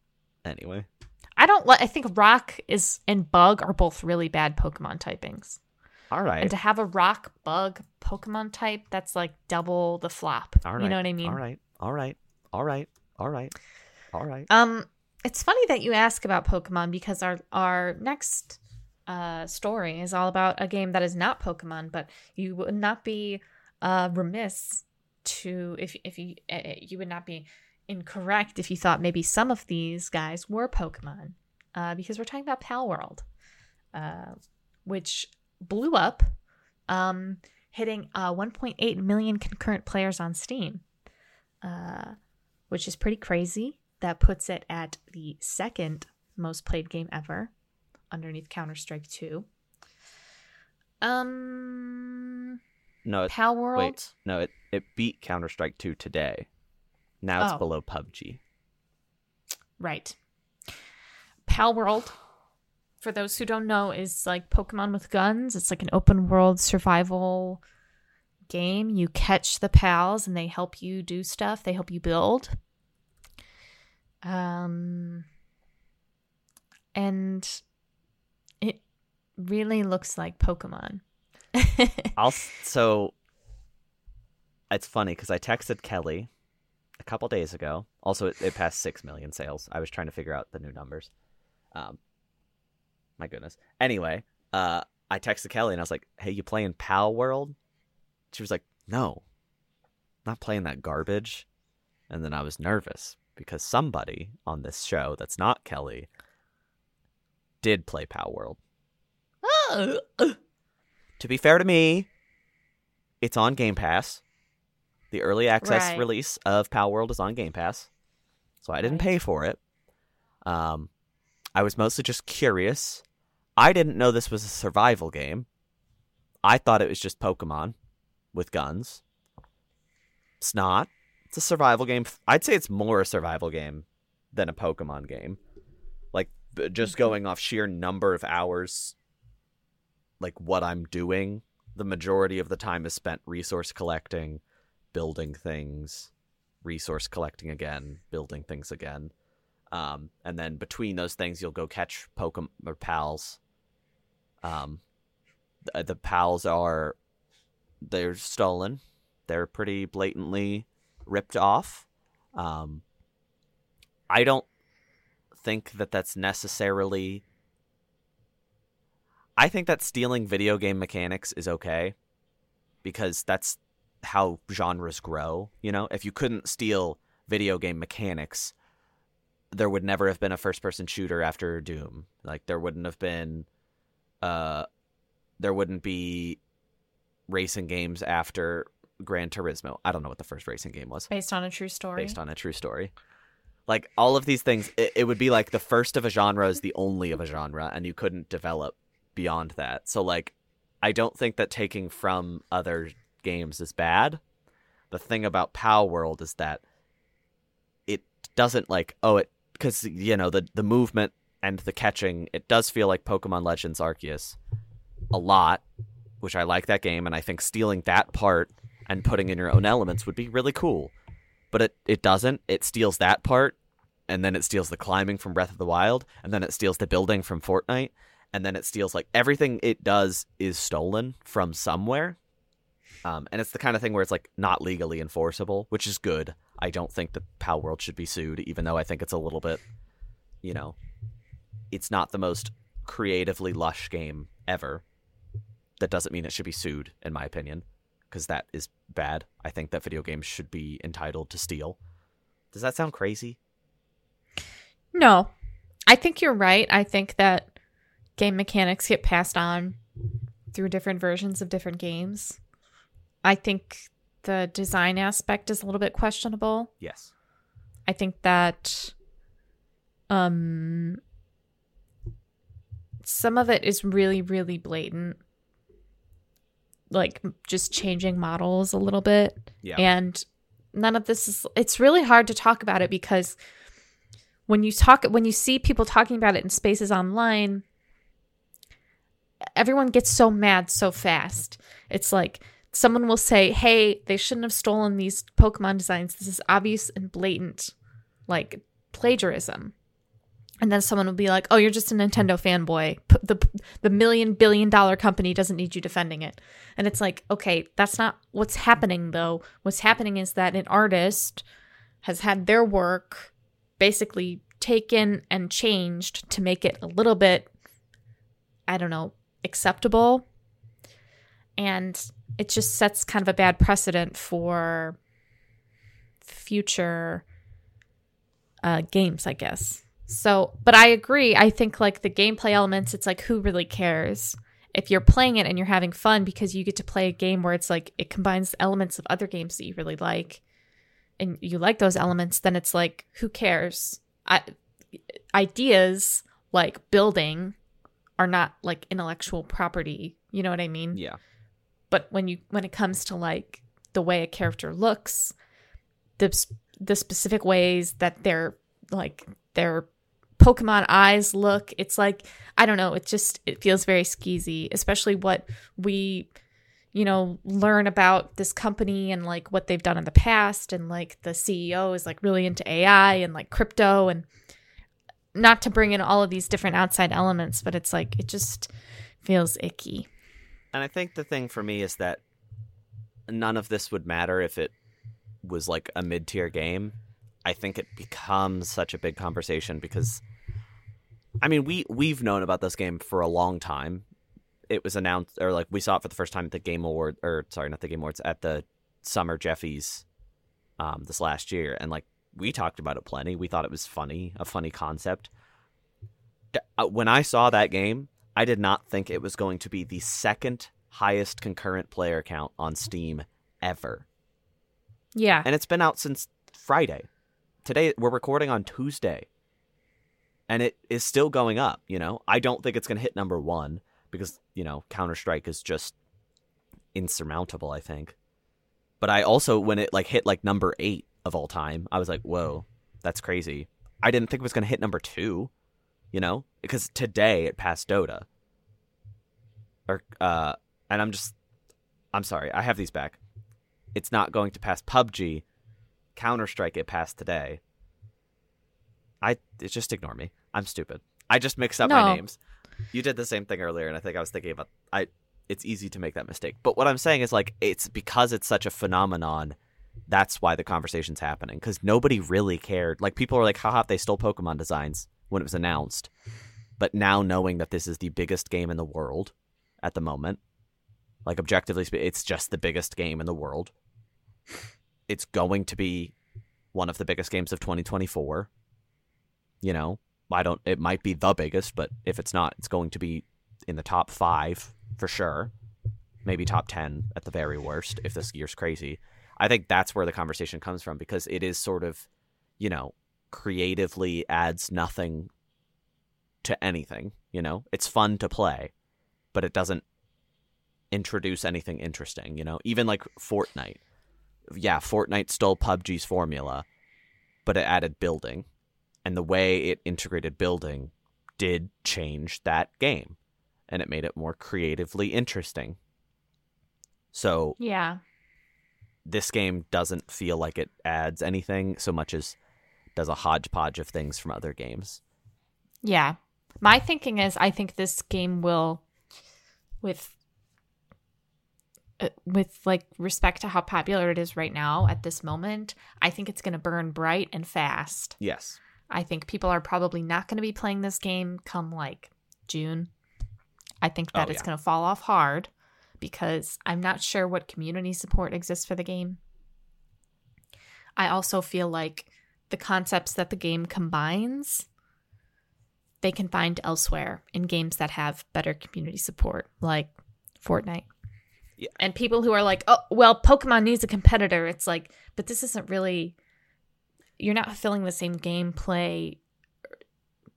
Anyway. I don't like. I think Rock is and Bug are both really bad Pokemon typings, All right. and to have a Rock Bug Pokemon type, that's like double the flop. All right. You know what I mean? All right. All right. All right. All right. All right. Um, it's funny that you ask about Pokemon because our our next uh story is all about a game that is not Pokemon, but you would not be uh remiss to if if you uh, you would not be incorrect if you thought maybe some of these guys were Pokemon, uh, because we're talking about Palworld, uh, which blew up, um, hitting uh 1.8 million concurrent players on Steam, uh, which is pretty crazy. That puts it at the second most played game ever, underneath Counter Strike 2. Um, No, it, Palworld. wait. No, it, it beat Counter Strike 2 today. Now it's Oh. below PUBG. Right. Palworld, for those who don't know, is like Pokemon with guns. It's like an open world survival game. You catch the pals and they help you do stuff. They help you build. Um and it really looks like Pokemon. I'll so it's funny because I texted Kellie a couple days ago. Also, it, it passed six million sales. I was trying to figure out the new numbers. Um, my goodness. Anyway, uh, I texted Kellie and I was like, "Hey, you playing Palworld?" She was like, "No, not playing that garbage." And then I was nervous because somebody on this show that's not Kellie did play Palworld. To be fair to me, it's on Game Pass. The early access Right. release of Palworld is on Game Pass. So I didn't pay for it. Um I was mostly just curious. I didn't know this was a survival game. I thought it was just Pokemon with guns. It's not. It's a survival game. I'd say it's more a survival game than a Pokemon game. Like just Mhm. going off sheer number of hours like what I'm doing, the majority of the time is spent resource collecting, building things, resource collecting again, building things again. Um, and then between those things, you'll go catch Pokemon or pals. Um, the, the pals are they're stolen. They're pretty blatantly ripped off. Um, I don't think that that's necessarily I think that stealing video game mechanics is okay because that's how genres grow. You know, if you couldn't steal video game mechanics, there would never have been a first person shooter after Doom. Like there wouldn't have been uh there wouldn't be racing games after Gran Turismo. I don't know what the first racing game was. Based on a true story. Based on a true story. Like all of these things, it, it would be like the first of a genre is the only of a genre, and you couldn't develop beyond that. So like, I don't think that taking from other games is bad. The thing about Palworld is that it doesn't like oh it because you know the the movement and the catching it does feel like Pokemon Legends Arceus a lot, which I like that game, and I think stealing that part and putting in your own elements would be really cool. But it, it doesn't. It steals that part, and then it steals the climbing from Breath of the Wild, and then it steals the building from Fortnite, and then it steals like everything it does is stolen from somewhere. Um, and it's the kind of thing where it's like not legally enforceable, which is good. I don't think the Palworld should be sued, even though I think it's a little bit, you know, it's not the most creatively lush game ever. That doesn't mean it should be sued, in my opinion, because that is bad. I think that video games should be entitled to steal. Does that sound crazy? No, I think you're right. I think that game mechanics get passed on through different versions of different games. I think the design aspect is a little bit questionable. Yes. I think that um some of it is really really blatant like just changing models a little bit. Yeah. and none of this is it's really hard to talk about it because when you talk when you see people talking about it in spaces online everyone gets so mad so fast. It's like someone will say hey they shouldn't have stolen these pokemon designs. This is obvious and blatant like plagiarism and then someone will be like oh you're just a nintendo fanboy. P- the the million billion dollar company doesn't need you defending it. And it's like okay that's not what's happening though. What's happening is that an artist has had their work basically taken and changed to make it a little bit i don't know acceptable. And it just sets kind of a bad precedent for future uh, games, I guess. So, but I agree. I think like the gameplay elements, it's like who really cares? If you're playing it and you're having fun because you get to play a game where it's like it combines elements of other games that you really like and you like those elements, then it's like who cares? I, ideas like building are not like intellectual property. You know what I mean? Yeah. but when you when it comes to like the way a character looks the the specific ways that they're like their pokemon eyes look it's like i don't know it just it feels very skeezy especially what we you know learn about this company and like what they've done in the past and like the ceo is like really into ai and like crypto and not to bring in all of these different outside elements but it's like it just feels icky And I think the thing for me is that none of this would matter if it was like a mid tier game. I think it becomes such a big conversation because I mean we we've known about this game for a long time. It was announced or like we saw it for the first time at the Game Award or sorry, not the Game Awards, at the Summer Jeffies um this last year and like we talked about it plenty. We thought it was funny, a funny concept. Uh, When I saw that game, I did not think it was going to be the second highest concurrent player count on Steam ever. yeah And it's been out since Friday. Today we're recording on Tuesday. And it is still going up, you know. I don't think it's going to hit number 1 because, you know, Counter-Strike is just insurmountable, I think. But I also when it like hit like number 8 of all time, I was like, "Whoa, that's crazy." I didn't think it was going to hit number 2, you know? Because today it passed Dota. Or uh and I'm just I'm sorry, I have these back. It's not going to pass PUBG. Counter Strike it passed today. I just ignore me. I'm stupid. I just mixed up my names. You did the same thing earlier, and I think I was thinking about I. It's easy to make that mistake, but what I'm saying is like it's because it's such a phenomenon. That's why the conversation's happening because nobody really cared. Like people are like, haha, they stole Pokemon designs when it was announced, but now knowing that this is the biggest game in the world at the moment, like objectively, spe- it's just the biggest game in the world. It's going to be one of the biggest games of 2024. You know, I don't. It might be the biggest, but if it's not, it's going to be in the top five for sure. Maybe top ten at the very worst if this year's crazy. I think that's where the conversation comes from because it is sort of, you know, creatively adds nothing to anything. You know, it's fun to play, but it doesn't introduce anything interesting. You know, even like Fortnite. Yeah, Fortnite stole PUBG's formula, but it added building, and the way it integrated building did change that game, and it made it more creatively interesting. So Yeah. this game doesn't feel like it adds anything so much as does a hodgepodge of things from other games. Yeah. My thinking is I think this game will with uh, with like respect to how popular it is right now at this moment, I think it's going to burn bright and fast. Yes. I think people are probably not going to be playing this game come like June. I think that Oh, it's yeah. going to fall off hard because I'm not sure what community support exists for the game. I also feel like the concepts that the game combines they can find elsewhere in games that have better community support like Fortnite. Yeah. And people who are like, "Oh, well, Pokemon needs a competitor." It's like, but this isn't really you're not fulfilling the same gameplay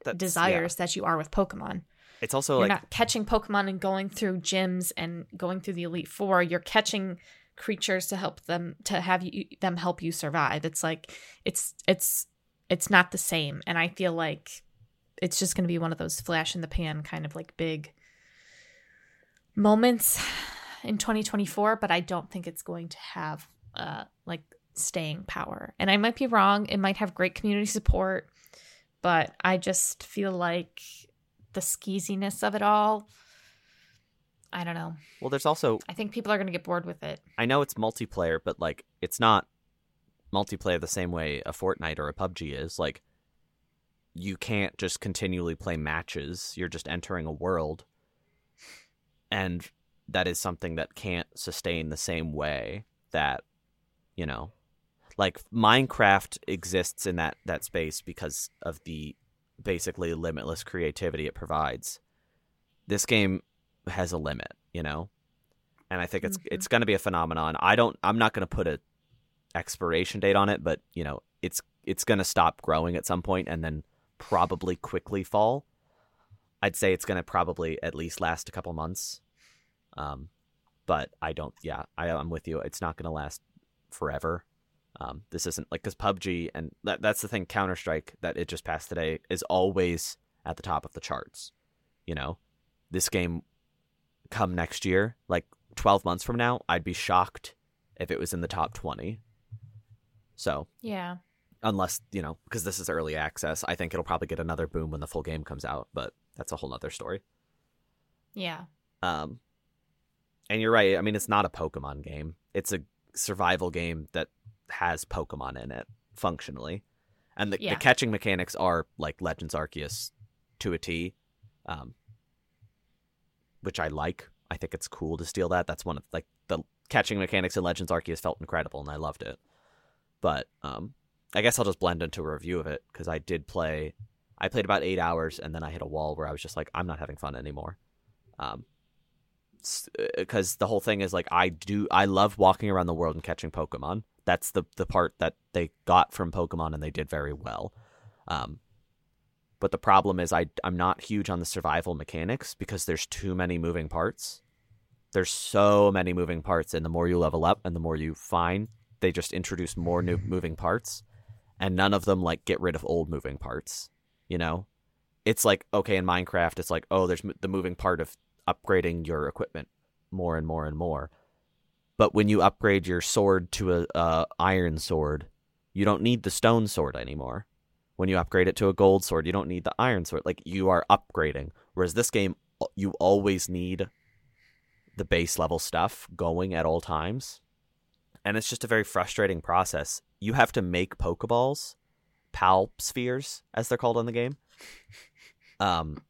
That's- desires that you are with Pokemon. It's also You're like not catching Pokemon and going through gyms and going through the Elite Four. You're catching creatures to help them to have you them help you survive. It's like it's it's it's not the same. And I feel like it's just going to be one of those flash in the pan kind of like big moments in 2024. But I don't think it's going to have uh like staying power. And I might be wrong. It might have great community support, but I just feel like the skeeziness of it all. I don't know. well there's also I think people are going to get bored with it. I know it's multiplayer, but like it's not multiplayer the same way a Fortnite or a PUBG is. Like you can't just continually play matches. You're just entering a world. And that is something that can't sustain the same way that you know like Minecraft exists in that that space because of the basically limitless creativity it provides. This game has a limit, you know? And I think it's Mhm. it's going to be a phenomenon. I don't I'm not going to put a expiration date on it, but you know, it's it's going to stop growing at some point and then probably quickly fall. I'd say it's going to probably at least last a couple months. Um but I don't yeah, I I'm with you. It's not going to last forever. Um, this isn't like because PUBG and that, that's the thing. Counter Strike that it just passed today is always at the top of the charts. You know, this game come next year, like twelve months from now, I'd be shocked if it was in the top twenty. So Yeah. unless you know, because this is early access, I think it'll probably get another boom when the full game comes out. But that's a whole nother story. Yeah. Um, and you're right. I mean, it's not a Pokemon game. It's a survival game that has Pokemon in it functionally, and the, Yeah. the catching mechanics are like Legends Arceus to a T, um, which I like. I think it's cool to steal that. That's one of like the catching mechanics in Legends Arceus felt incredible, and I loved it. But um, I guess I'll just blend into a review of it because I did play. I played about eight hours, and then I hit a wall where I was just like, I'm not having fun anymore. Um, because the whole thing is like I do I love walking around the world and catching Pokemon. That's the the part that they got from Pokemon and they did very well. Um, but the problem is I I'm not huge on the survival mechanics because there's too many moving parts. There's so many moving parts, and the more you level up and the more you find, they just introduce more new moving parts, and none of them like get rid of old moving parts. You know, it's like okay in Minecraft, it's like oh, there's the moving part of upgrading your equipment more and more and more. But when you upgrade your sword to a, a iron sword, you don't need the stone sword anymore. When you upgrade it to a gold sword, you don't need the iron sword. Like you are upgrading. Whereas this game, you always need the base level stuff going at all times. And it's just a very frustrating process. You have to make Pokeballs, Pal spheres, as they're called in the game. Um,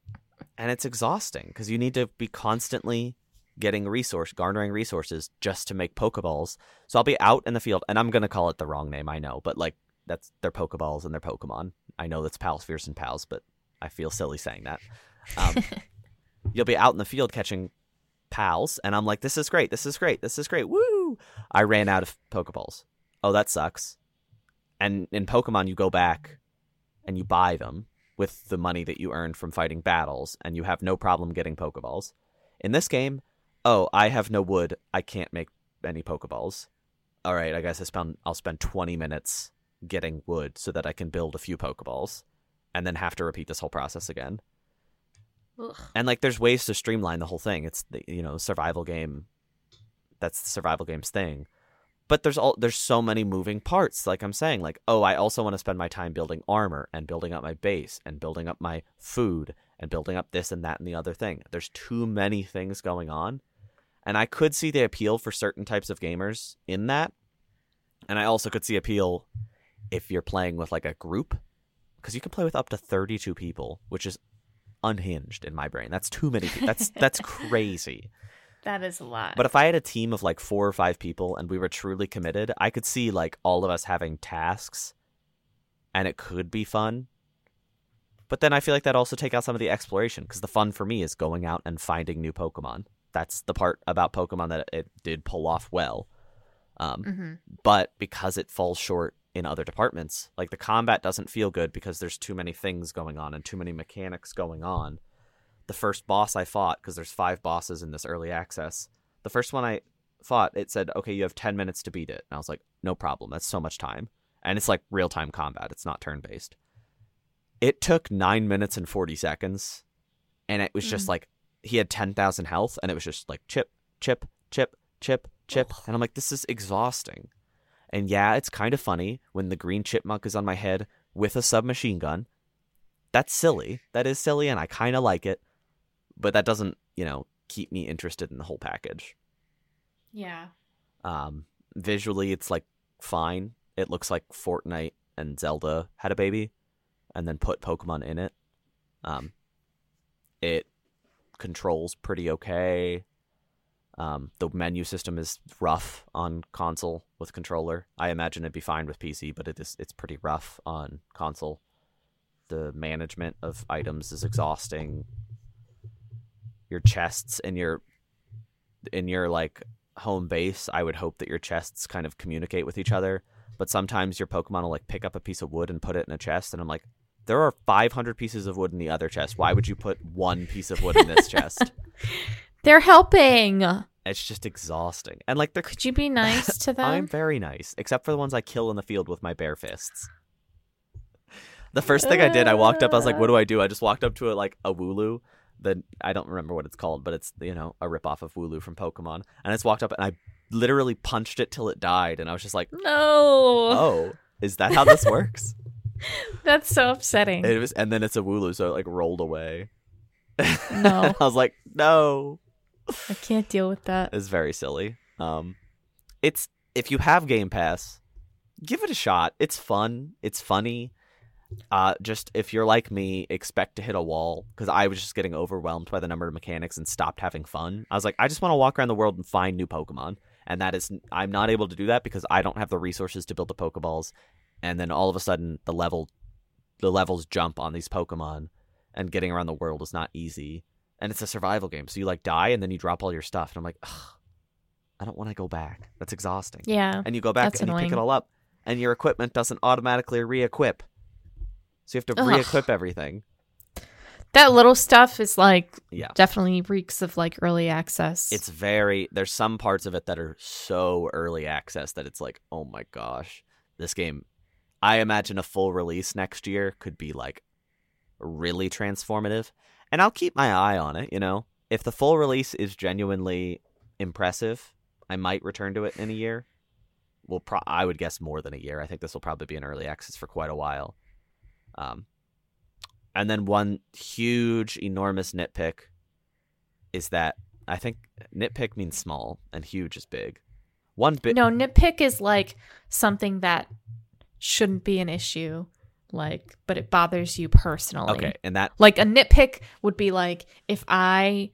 and it's exhausting because you need to be constantly getting resource garnering resources just to make pokeballs so i'll be out in the field and i'm going to call it the wrong name i know but like that's their Pokeballs and their Pokemon. I know that's Pals, Fierce, and Pals, but I feel silly saying that. Um, you'll be out in the field catching pals, and I'm like, this is great, this is great, this is great, woo! I ran out of Pokeballs. Oh, that sucks. And in Pokemon, you go back and you buy them with the money that you earned from fighting battles, and you have no problem getting Pokeballs. In this game, oh, I have no wood, I can't make any Pokeballs. All right, I guess I spend I'll spend 20 minutes getting wood so that I can build a few Pokeballs, and then have to repeat this whole process again. Ugh. and like there's ways to streamline the whole thing. It's the you know survival game. That's the survival game's thing. But there's all there's so many moving parts like i'm saying. Like oh i also want to spend my time building armor and building up my base and building up my food and building up this and that and the other thing. There's too many things going on and i could see the appeal for certain types of gamers in that and i also could see appeal if you're playing with like a group because you can play with up to 32 people which is unhinged in my brain. That's too many. People. That's that's crazy. That is a lot. But if I had a team of like four or five people and we were truly committed, I could see like all of us having tasks, and it could be fun. But then I feel like that also take out some of the exploration because the fun for me is going out and finding new Pokemon. That's the part about Pokemon that it did pull off well. Um, hmm but because it falls short in other departments like the combat doesn't feel good because there's too many things going on and too many mechanics going on. The first boss i fought because there's five bosses in this early access the first one i fought it said okay you have 10 minutes to beat it. And i was like no problem. That's so much time. And it's like real time combat. It's not turn based it took 9 minutes and 40 seconds and it was just Mm. like he had 10,000 health and it was just like chip chip chip chip chip and i'm like this is exhausting and yeah, it's kind of funny when the green chipmunk is on my head with a submachine gun. That's silly. That is silly, and I kind of like it. But that doesn't, you know, keep me interested in the whole package. Yeah. Um, visually, it's like fine. It looks like Fortnite and Zelda had a baby, and then put Pokemon in it. Um, it controls pretty okay. Um, the menu system is rough on console with controller. I imagine it'd be fine with PC, but it is it's pretty rough on console. The management of items is exhausting. Your chests and your in your like home base, I would hope that your chests kind of communicate with each other. But sometimes your Pokemon will like pick up a piece of wood and put it in a chest, and I'm like, there are 500 pieces of wood in the other chest. Why would you put one piece of wood in this chest? They're helping. It's just exhausting. And like they're Could you be nice to them? I'm very nice, except for the ones I kill in the field with my bare fists. The first thing I did, I walked up. I was like, "What do I do?" I just walked up to it like a Wooloo. Then I don't remember what it's called, but it's you know a ripoff of Wooloo from Pokemon. And I just walked up and I literally punched it till it died. And I was just like, no. "Oh, is that how this works?" That's so upsetting. it was, and then it's a Wooloo, so it like rolled away. No. I was like, "No." I can't deal with that. It's very silly. Um, it's if you have Game Pass, give it a shot. It's fun. It's funny. Uh, just if you're like me, expect to hit a wall because I was just getting overwhelmed by the number of mechanics and stopped having fun. I was like, I just want to walk around the world and find new Pokemon, and that is I'm not able to do that because I don't have the resources to build the Pokeballs. And then all of a sudden, the level, the levels jump on these Pokemon, and getting around the world is not easy and it's a survival game. So you like die and then you drop all your stuff, and I'm like, Ugh, I don't want to go back. That's exhausting. Yeah. And you go back and you pick it all up, and your equipment doesn't automatically re-equip. So you have to Ugh. re-equip everything. That little stuff is like Yeah. definitely reeks of like early access. It's very there's some parts of it that are so early access that it's like, oh my gosh, this game. I imagine a full release next year could be like really transformative, and I'll keep my eye on it. You know, if the full release is genuinely impressive, I might return to it in a year. Well, pro- I would guess more than a year. I think this will probably be an early access for quite a while. Um, and then one huge, enormous nitpick is that I think nitpick means small and huge is big. One bit. no, nitpick is like something that shouldn't be an issue, like, but it bothers you personally. Okay, and that Like a nitpick would be like if I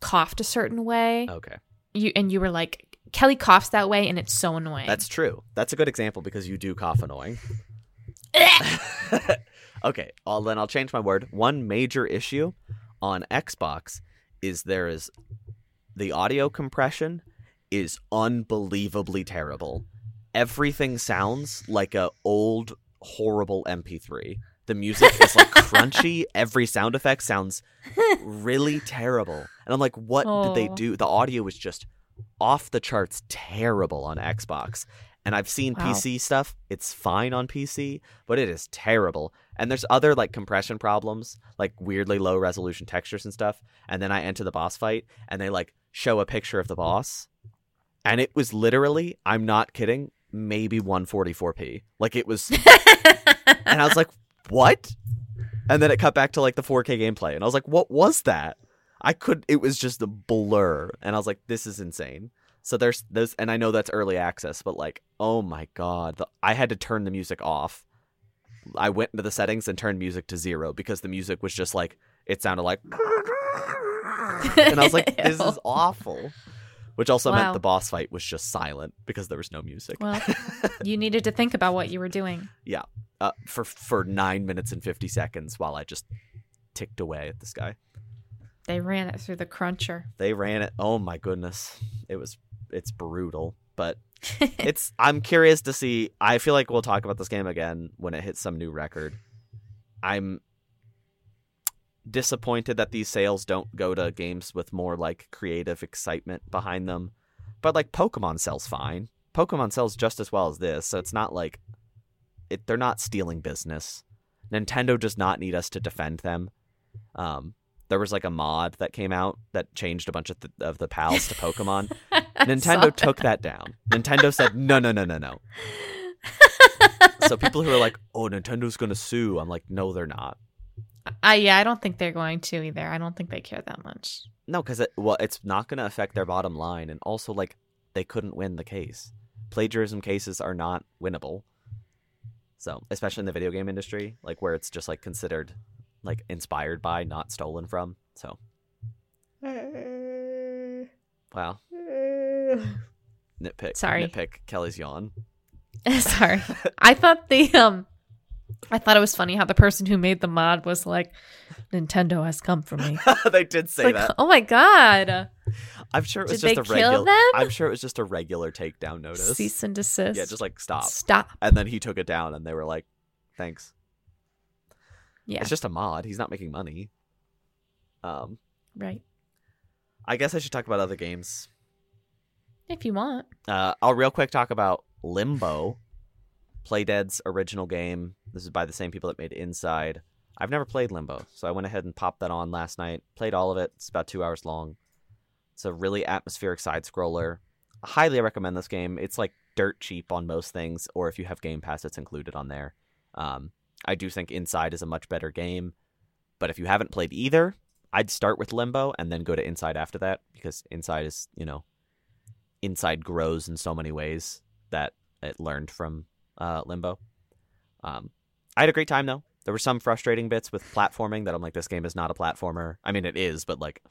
coughed a certain way, okay. you and you were like, Kellie coughs that way, and it's so annoying. That's true. That's a good example because you do cough annoying. okay, well, then I'll change my word. One major issue on Xbox is there is the audio compression is unbelievably terrible. Everything sounds like a old horrible MP3. The music is like crunchy. Every sound effect sounds really terrible. And I'm like, what did they Oh. do? The audio was just off the charts terrible on Xbox. And I've seen Wow. PC stuff. It's fine on PC, but it is terrible. And there's other like compression problems, like weirdly low resolution textures and stuff. And then I enter the boss fight and they like show a picture of the boss. And it was literally, I'm not kidding, maybe 144p. Like it was and I was like, "What?" And then it cut back to like the 4K gameplay, and I was like, "What was that?" I could. It was just a blur, and I was like, "This is insane." So there's those, and I know that's early access, but like, oh my god, the, I had to turn the music off. I went into the settings and turned music to zero because the music was just like it sounded like, and I was like, "This is awful." Which also Wow. meant the boss fight was just silent because there was no music. well, you needed to think about what you were doing. Yeah, uh, for for nine minutes and fifty seconds while I just ticked away at this guy. They ran it through the cruncher. They ran it. Oh my goodness, it was it's brutal, but it's. I'm curious to see. I feel like we'll talk about this game again when it hits some new record. I'm disappointed that these sales don't go to games with more like creative excitement behind them. But like Pokemon sells fine. Pokemon sells just as well as this, so it's not like it, they're not stealing business. Nintendo does not need us to defend them. Um, there was like a mod that came out that changed a bunch of, th- of the pals to Pokemon. Nintendo took that down. Nintendo said, no, no, no, no, no. So people who are like, oh, Nintendo's going to sue, I'm like, no, they're not. I yeah, I don't think they're going to either. I don't think they care that much. No, because it, well, it's not going to affect their bottom line, and also like they couldn't win the case. Plagiarism cases are not winnable. So, especially in the video game industry, like where it's just like considered like inspired by, not stolen from. So, wow, nitpick. Sorry. nitpick. Kellie's yawn. Sorry. I thought the um I thought it was funny how the person who made the mod was like Nintendo has come for me. they did say like, that. oh my god. I'm sure it was Did just a regular. I'm sure it was just a regular takedown notice. Cease and desist. Yeah, just like stop. Stop. And then he took it down, and they were like, "Thanks." Yeah. It's just a mod. He's not making money. Um, Right. I guess I should talk about other games. If you want. Uh, I'll real quick talk about Limbo, Playdead's original game. This is by the same people that made Inside. I've never played Limbo, so I went ahead and popped that on last night. Played all of it. It's about two hours long. It's a really atmospheric side scroller. I highly recommend this game. It's like dirt cheap on most things, or if you have Game Pass, it's included on there. Um, I do think Inside is a much better game, but if you haven't played either, I'd start with Limbo and then go to Inside after that because Inside is, you know, Inside grows in so many ways that it learned from uh, Limbo. Um, I had a great time though. There were some frustrating bits with platforming that I'm like, this game is not a platformer. I mean, it is, but like,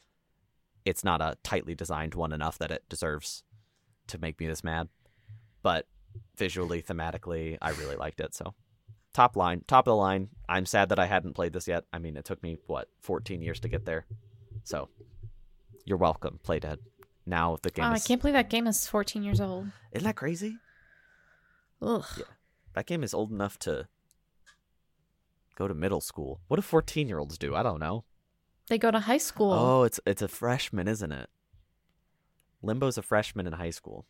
it's not a tightly designed one enough that it deserves to make me this mad. But visually, thematically, I really liked it. So, top line, top of the line. I'm sad that I hadn't played this yet. I mean, it took me what 14 years to get there. So, you're welcome, Playdead. Now the game Wow, I can't believe that game is 14 years old. Isn't that crazy? Ugh. Yeah. That game is old enough to go to middle school. What do 14 year olds do? I don't know. They go to high school. Oh, it's it's a freshman, isn't it? Limbo's a freshman in high school.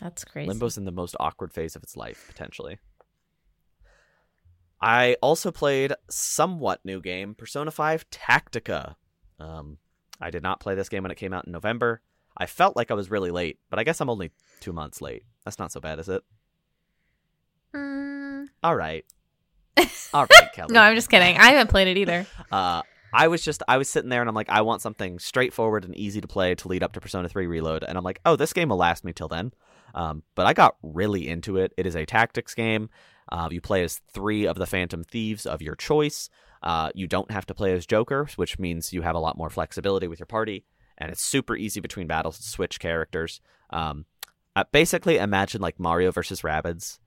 That's crazy. Limbo's in the most awkward phase of its life, potentially. I also played somewhat new game, Persona 5 Tactica. Um, I did not play this game when it came out in November. I felt like I was really late, but I guess I'm only two months late. That's not so bad, is it? Mm, All right. All right, Kellie. no, I'm just kidding. I haven't played it either. Uh, I was just I was sitting there and I'm like, I want something straightforward and easy to play to lead up to Persona 3 Reload, and I'm like, oh, this game will last me till then. Um, but I got really into it. It is a tactics game. Uh, you play as three of the Phantom Thieves of your choice. Uh, you don't have to play as Joker, which means you have a lot more flexibility with your party, and it's super easy between battles to switch characters. Um, uh, basically imagine like Mario versus Rabbids,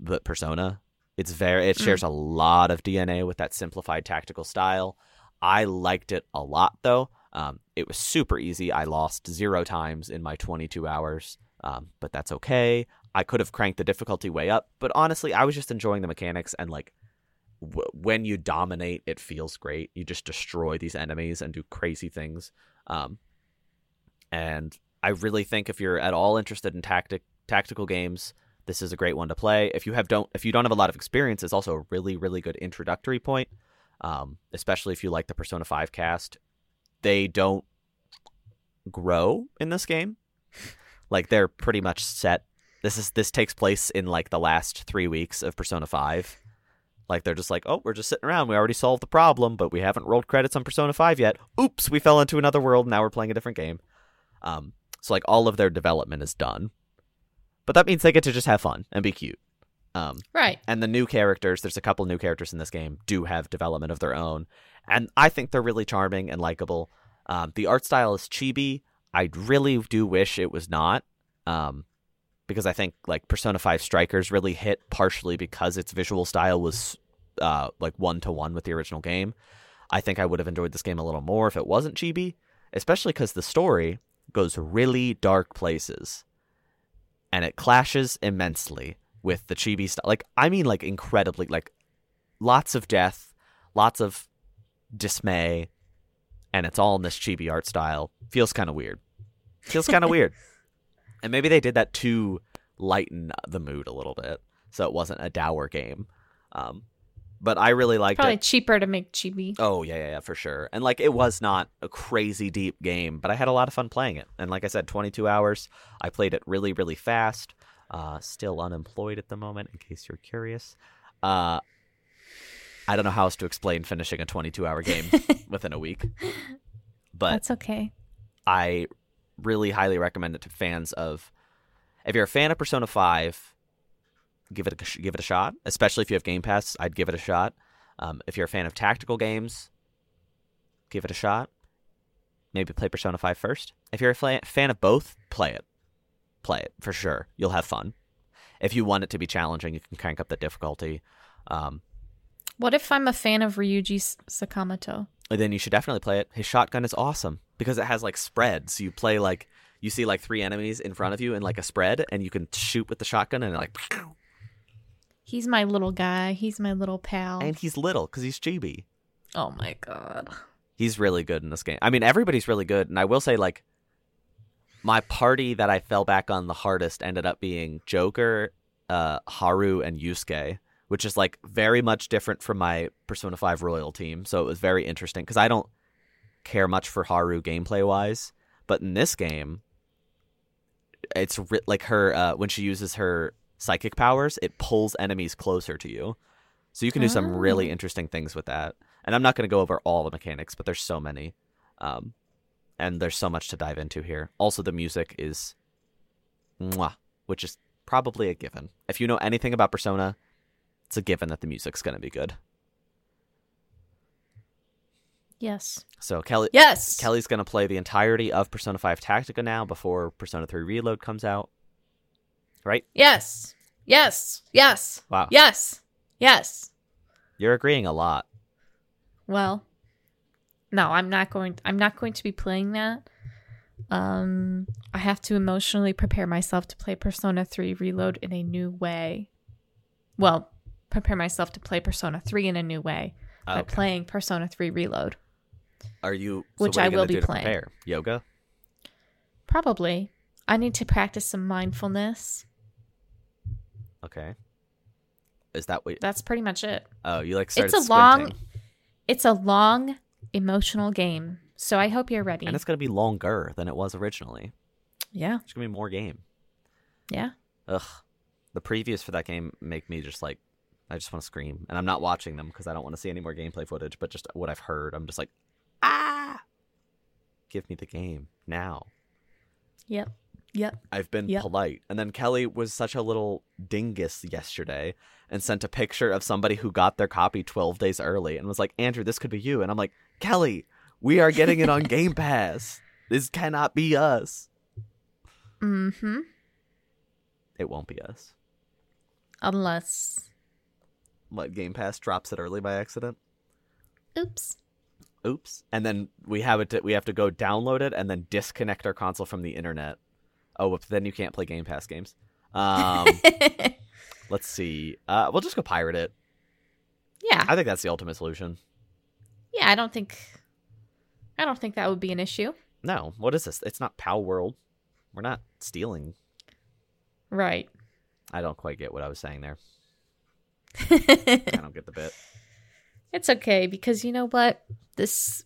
but Persona. It's very it shares a lot of DNA with that simplified tactical style. I liked it a lot though. Um, it was super easy. I lost zero times in my 22 hours, um, but that's okay. I could have cranked the difficulty way up, but honestly, I was just enjoying the mechanics and like w- when you dominate, it feels great. You just destroy these enemies and do crazy things. Um, and I really think if you're at all interested in tactic tactical games, this is a great one to play. If you have don't if you don't have a lot of experience, it's also a really really good introductory point. Um, especially if you like the Persona 5 cast. They don't grow in this game. Like they're pretty much set. This is this takes place in like the last 3 weeks of Persona 5. Like they're just like, "Oh, we're just sitting around. We already solved the problem, but we haven't rolled credits on Persona 5 yet. Oops, we fell into another world. Now we're playing a different game." Um, so like all of their development is done. But that means they get to just have fun and be cute. Um, Right. and the new characters, there's a couple new characters in this game, do have development of their own. And I think they're really charming and likable. Um, the art style is chibi. I really do wish it was not. Um, because I think like Persona 5 Strikers really hit partially because its visual style was uh, like one to one with the original game. I think I would have enjoyed this game a little more if it wasn't chibi, especially because the story goes really dark places and it clashes immensely with the chibi style. Like, I mean, like, incredibly, like, lots of death, lots of dismay, and it's all in this chibi art style. Feels kind of weird. Feels kind of weird. And maybe they did that to lighten the mood a little bit, so it wasn't a dour game. Um, but I really liked Probably it. cheaper to make chibi. Oh yeah, yeah, yeah, for sure. And like it was not a crazy deep game, but I had a lot of fun playing it. And like I said, 22 hours. I played it really, really fast. Uh, still unemployed at the moment, in case you're curious. Uh, I don't know how else to explain finishing a 22 hour game within a week, but That's okay. I really highly recommend it to fans of. If you're a fan of Persona 5, give it a, give it a shot. Especially if you have Game Pass, I'd give it a shot. Um, if you're a fan of tactical games, give it a shot. Maybe play Persona 5 first. If you're a fan of both, play it. Play it for sure. You'll have fun. If you want it to be challenging, you can crank up the difficulty. Um, What if I'm a fan of Ryuji Sakamoto? then you should definitely play it. His shotgun is awesome because it has like spreads. You play like you see like three enemies in front of you in like a spread, and you can shoot with the shotgun and like, He's my little guy. He's my little pal. and he's little because he's chibi. oh my god. He's really good in this game. I mean, everybody's really good, and I will say like my party that I fell back on the hardest ended up being Joker, uh, Haru, and Yusuke. Which is like very much different from my Persona 5 Royal team. So it was very interesting because I don't care much for Haru gameplay wise. But in this game, it's ri- like her uh, when she uses her psychic powers, it pulls enemies closer to you. So you can do some really Oh. interesting things with that. And I'm not going to go over all the mechanics, but there's so many, um, and there's so much to dive into here. Also, the music is, mwah, which is probably a given. If you know anything about Persona, it's a given that the music's going to be good. Yes. So Kellie, Yes. Kellie's going to play the entirety of Persona 5 Tactica now before Persona 3 Reload comes out. Right? Yes. Yes. Yes. Wow. Yes. Yes. You're agreeing a lot. Well, no, I'm not going I'm not going to be playing that. Um I have to emotionally prepare myself to play Persona 3 Reload in a new way. Well, prepare myself to play Persona 3 in a new way by Okay. playing Persona 3 Reload. Are you so Which are I you gonna will be playing. Prepare? Yoga? Probably. I need to practice some mindfulness. Okay. Is that what That's pretty much it. Oh, you like started It's a long it's a long emotional game. So I hope you're ready. And it's going to be longer than it was originally. yeah. It's going to be more game. Yeah. Ugh. The previews for that game make me just like I just want to scream. And I'm not watching them because I don't want to see any more gameplay footage, but just what I've heard, I'm just like, "Ah! Give me the game now." Yep. Yep. I've been Yep. polite. And then Kellie was such a little dingus yesterday and sent a picture of somebody who got their copy 12 days early and was like, Andrew, this could be you. And I'm like, Kellie, we are getting it on Game Pass. This cannot be us. Mm-hmm. It won't be us. Unless. What Game Pass drops it early by accident? Oops. Oops. And then we have it. To, we have to go download it and then disconnect our console from the internet. Oh, but then you can't play Game Pass games. Um, let's see. Uh, we'll just go pirate it. yeah. I think that's the ultimate solution. Yeah, I don't think. I don't think that would be an issue. No, what is this? It's not Palworld. We're not stealing. Right. I don't quite get what I was saying there. I don't get the bit. It's okay because you know what? This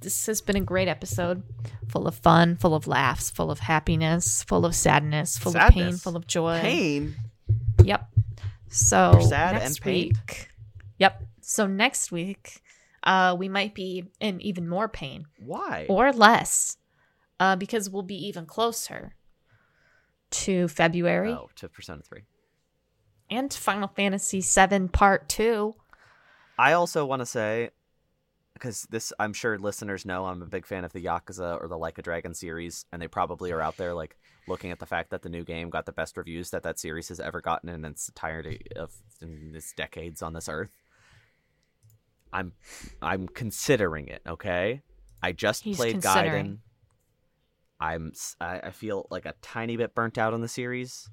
this has been a great episode, full of fun, full of laughs, full of happiness, full of sadness, full of pain, full of joy. Pain. Yep. So You're sad next and week. Yep. So next week, uh, we might be in even more pain Why? or less, uh, because we'll be even closer to February Oh, to Persona Three. and Final Fantasy VII Part Two. I also want to say, because this, I'm sure listeners know, I'm a big fan of the Yakuza or the Like a Dragon series, and they probably are out there like looking at the fact that the new game got the best reviews that that series has ever gotten in its entirety of its decades on this earth. I'm, I'm considering it. Okay, I just He's played. Gaiden. I'm, I feel like a tiny bit burnt out on the series,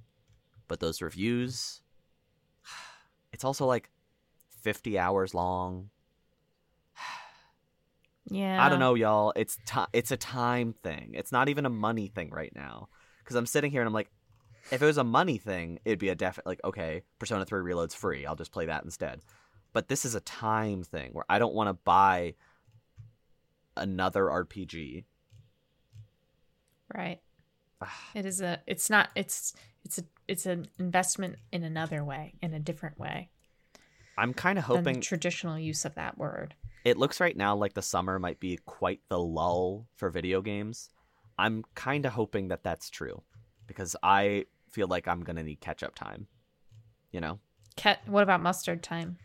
but those reviews, it's also like 50 hours long. Yeah. I don't know, y'all. It's ti it's a time thing. It's not even a money thing right now. Because I'm sitting here and I'm like, if it was a money thing, it'd be a definite like, okay, Persona 3 Reload's free. I'll just play that instead. But this is a time thing where I don't want to buy another RPG. Right. It is a. It's not. It's. It's a. It's an investment in another way, in a different way I'm kind of hoping the traditional use of that word. It looks right now like the summer might be quite the lull for video games. I'm kind of hoping that that's true because I feel like I'm going to need catch up time. You know? Ket, what about mustard time?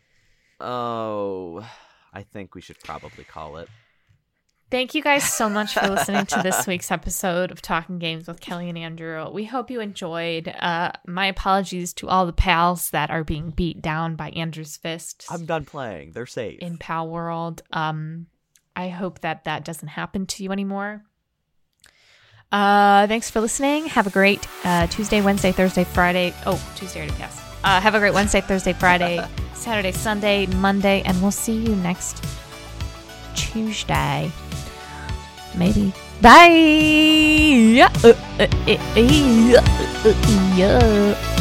Oh, I think we should probably call it. Thank you guys so much for listening to this week's episode of Talking Games with Kellie and Andrew. We hope you enjoyed. Uh, my apologies to all the pals that are being beat down by Andrew's fists I'm done playing. They're safe. in Palworld. Um, I hope that that doesn't happen to you anymore. Uh, thanks for listening. Have a great uh, Tuesday, Wednesday, Thursday, Friday. Oh, Tuesday already passed. Uh, have a great Wednesday, Thursday, Friday, Saturday, Sunday, Monday, and we'll see you next Tuesday. Maybe. Bye. Yeah. Uh, uh, uh.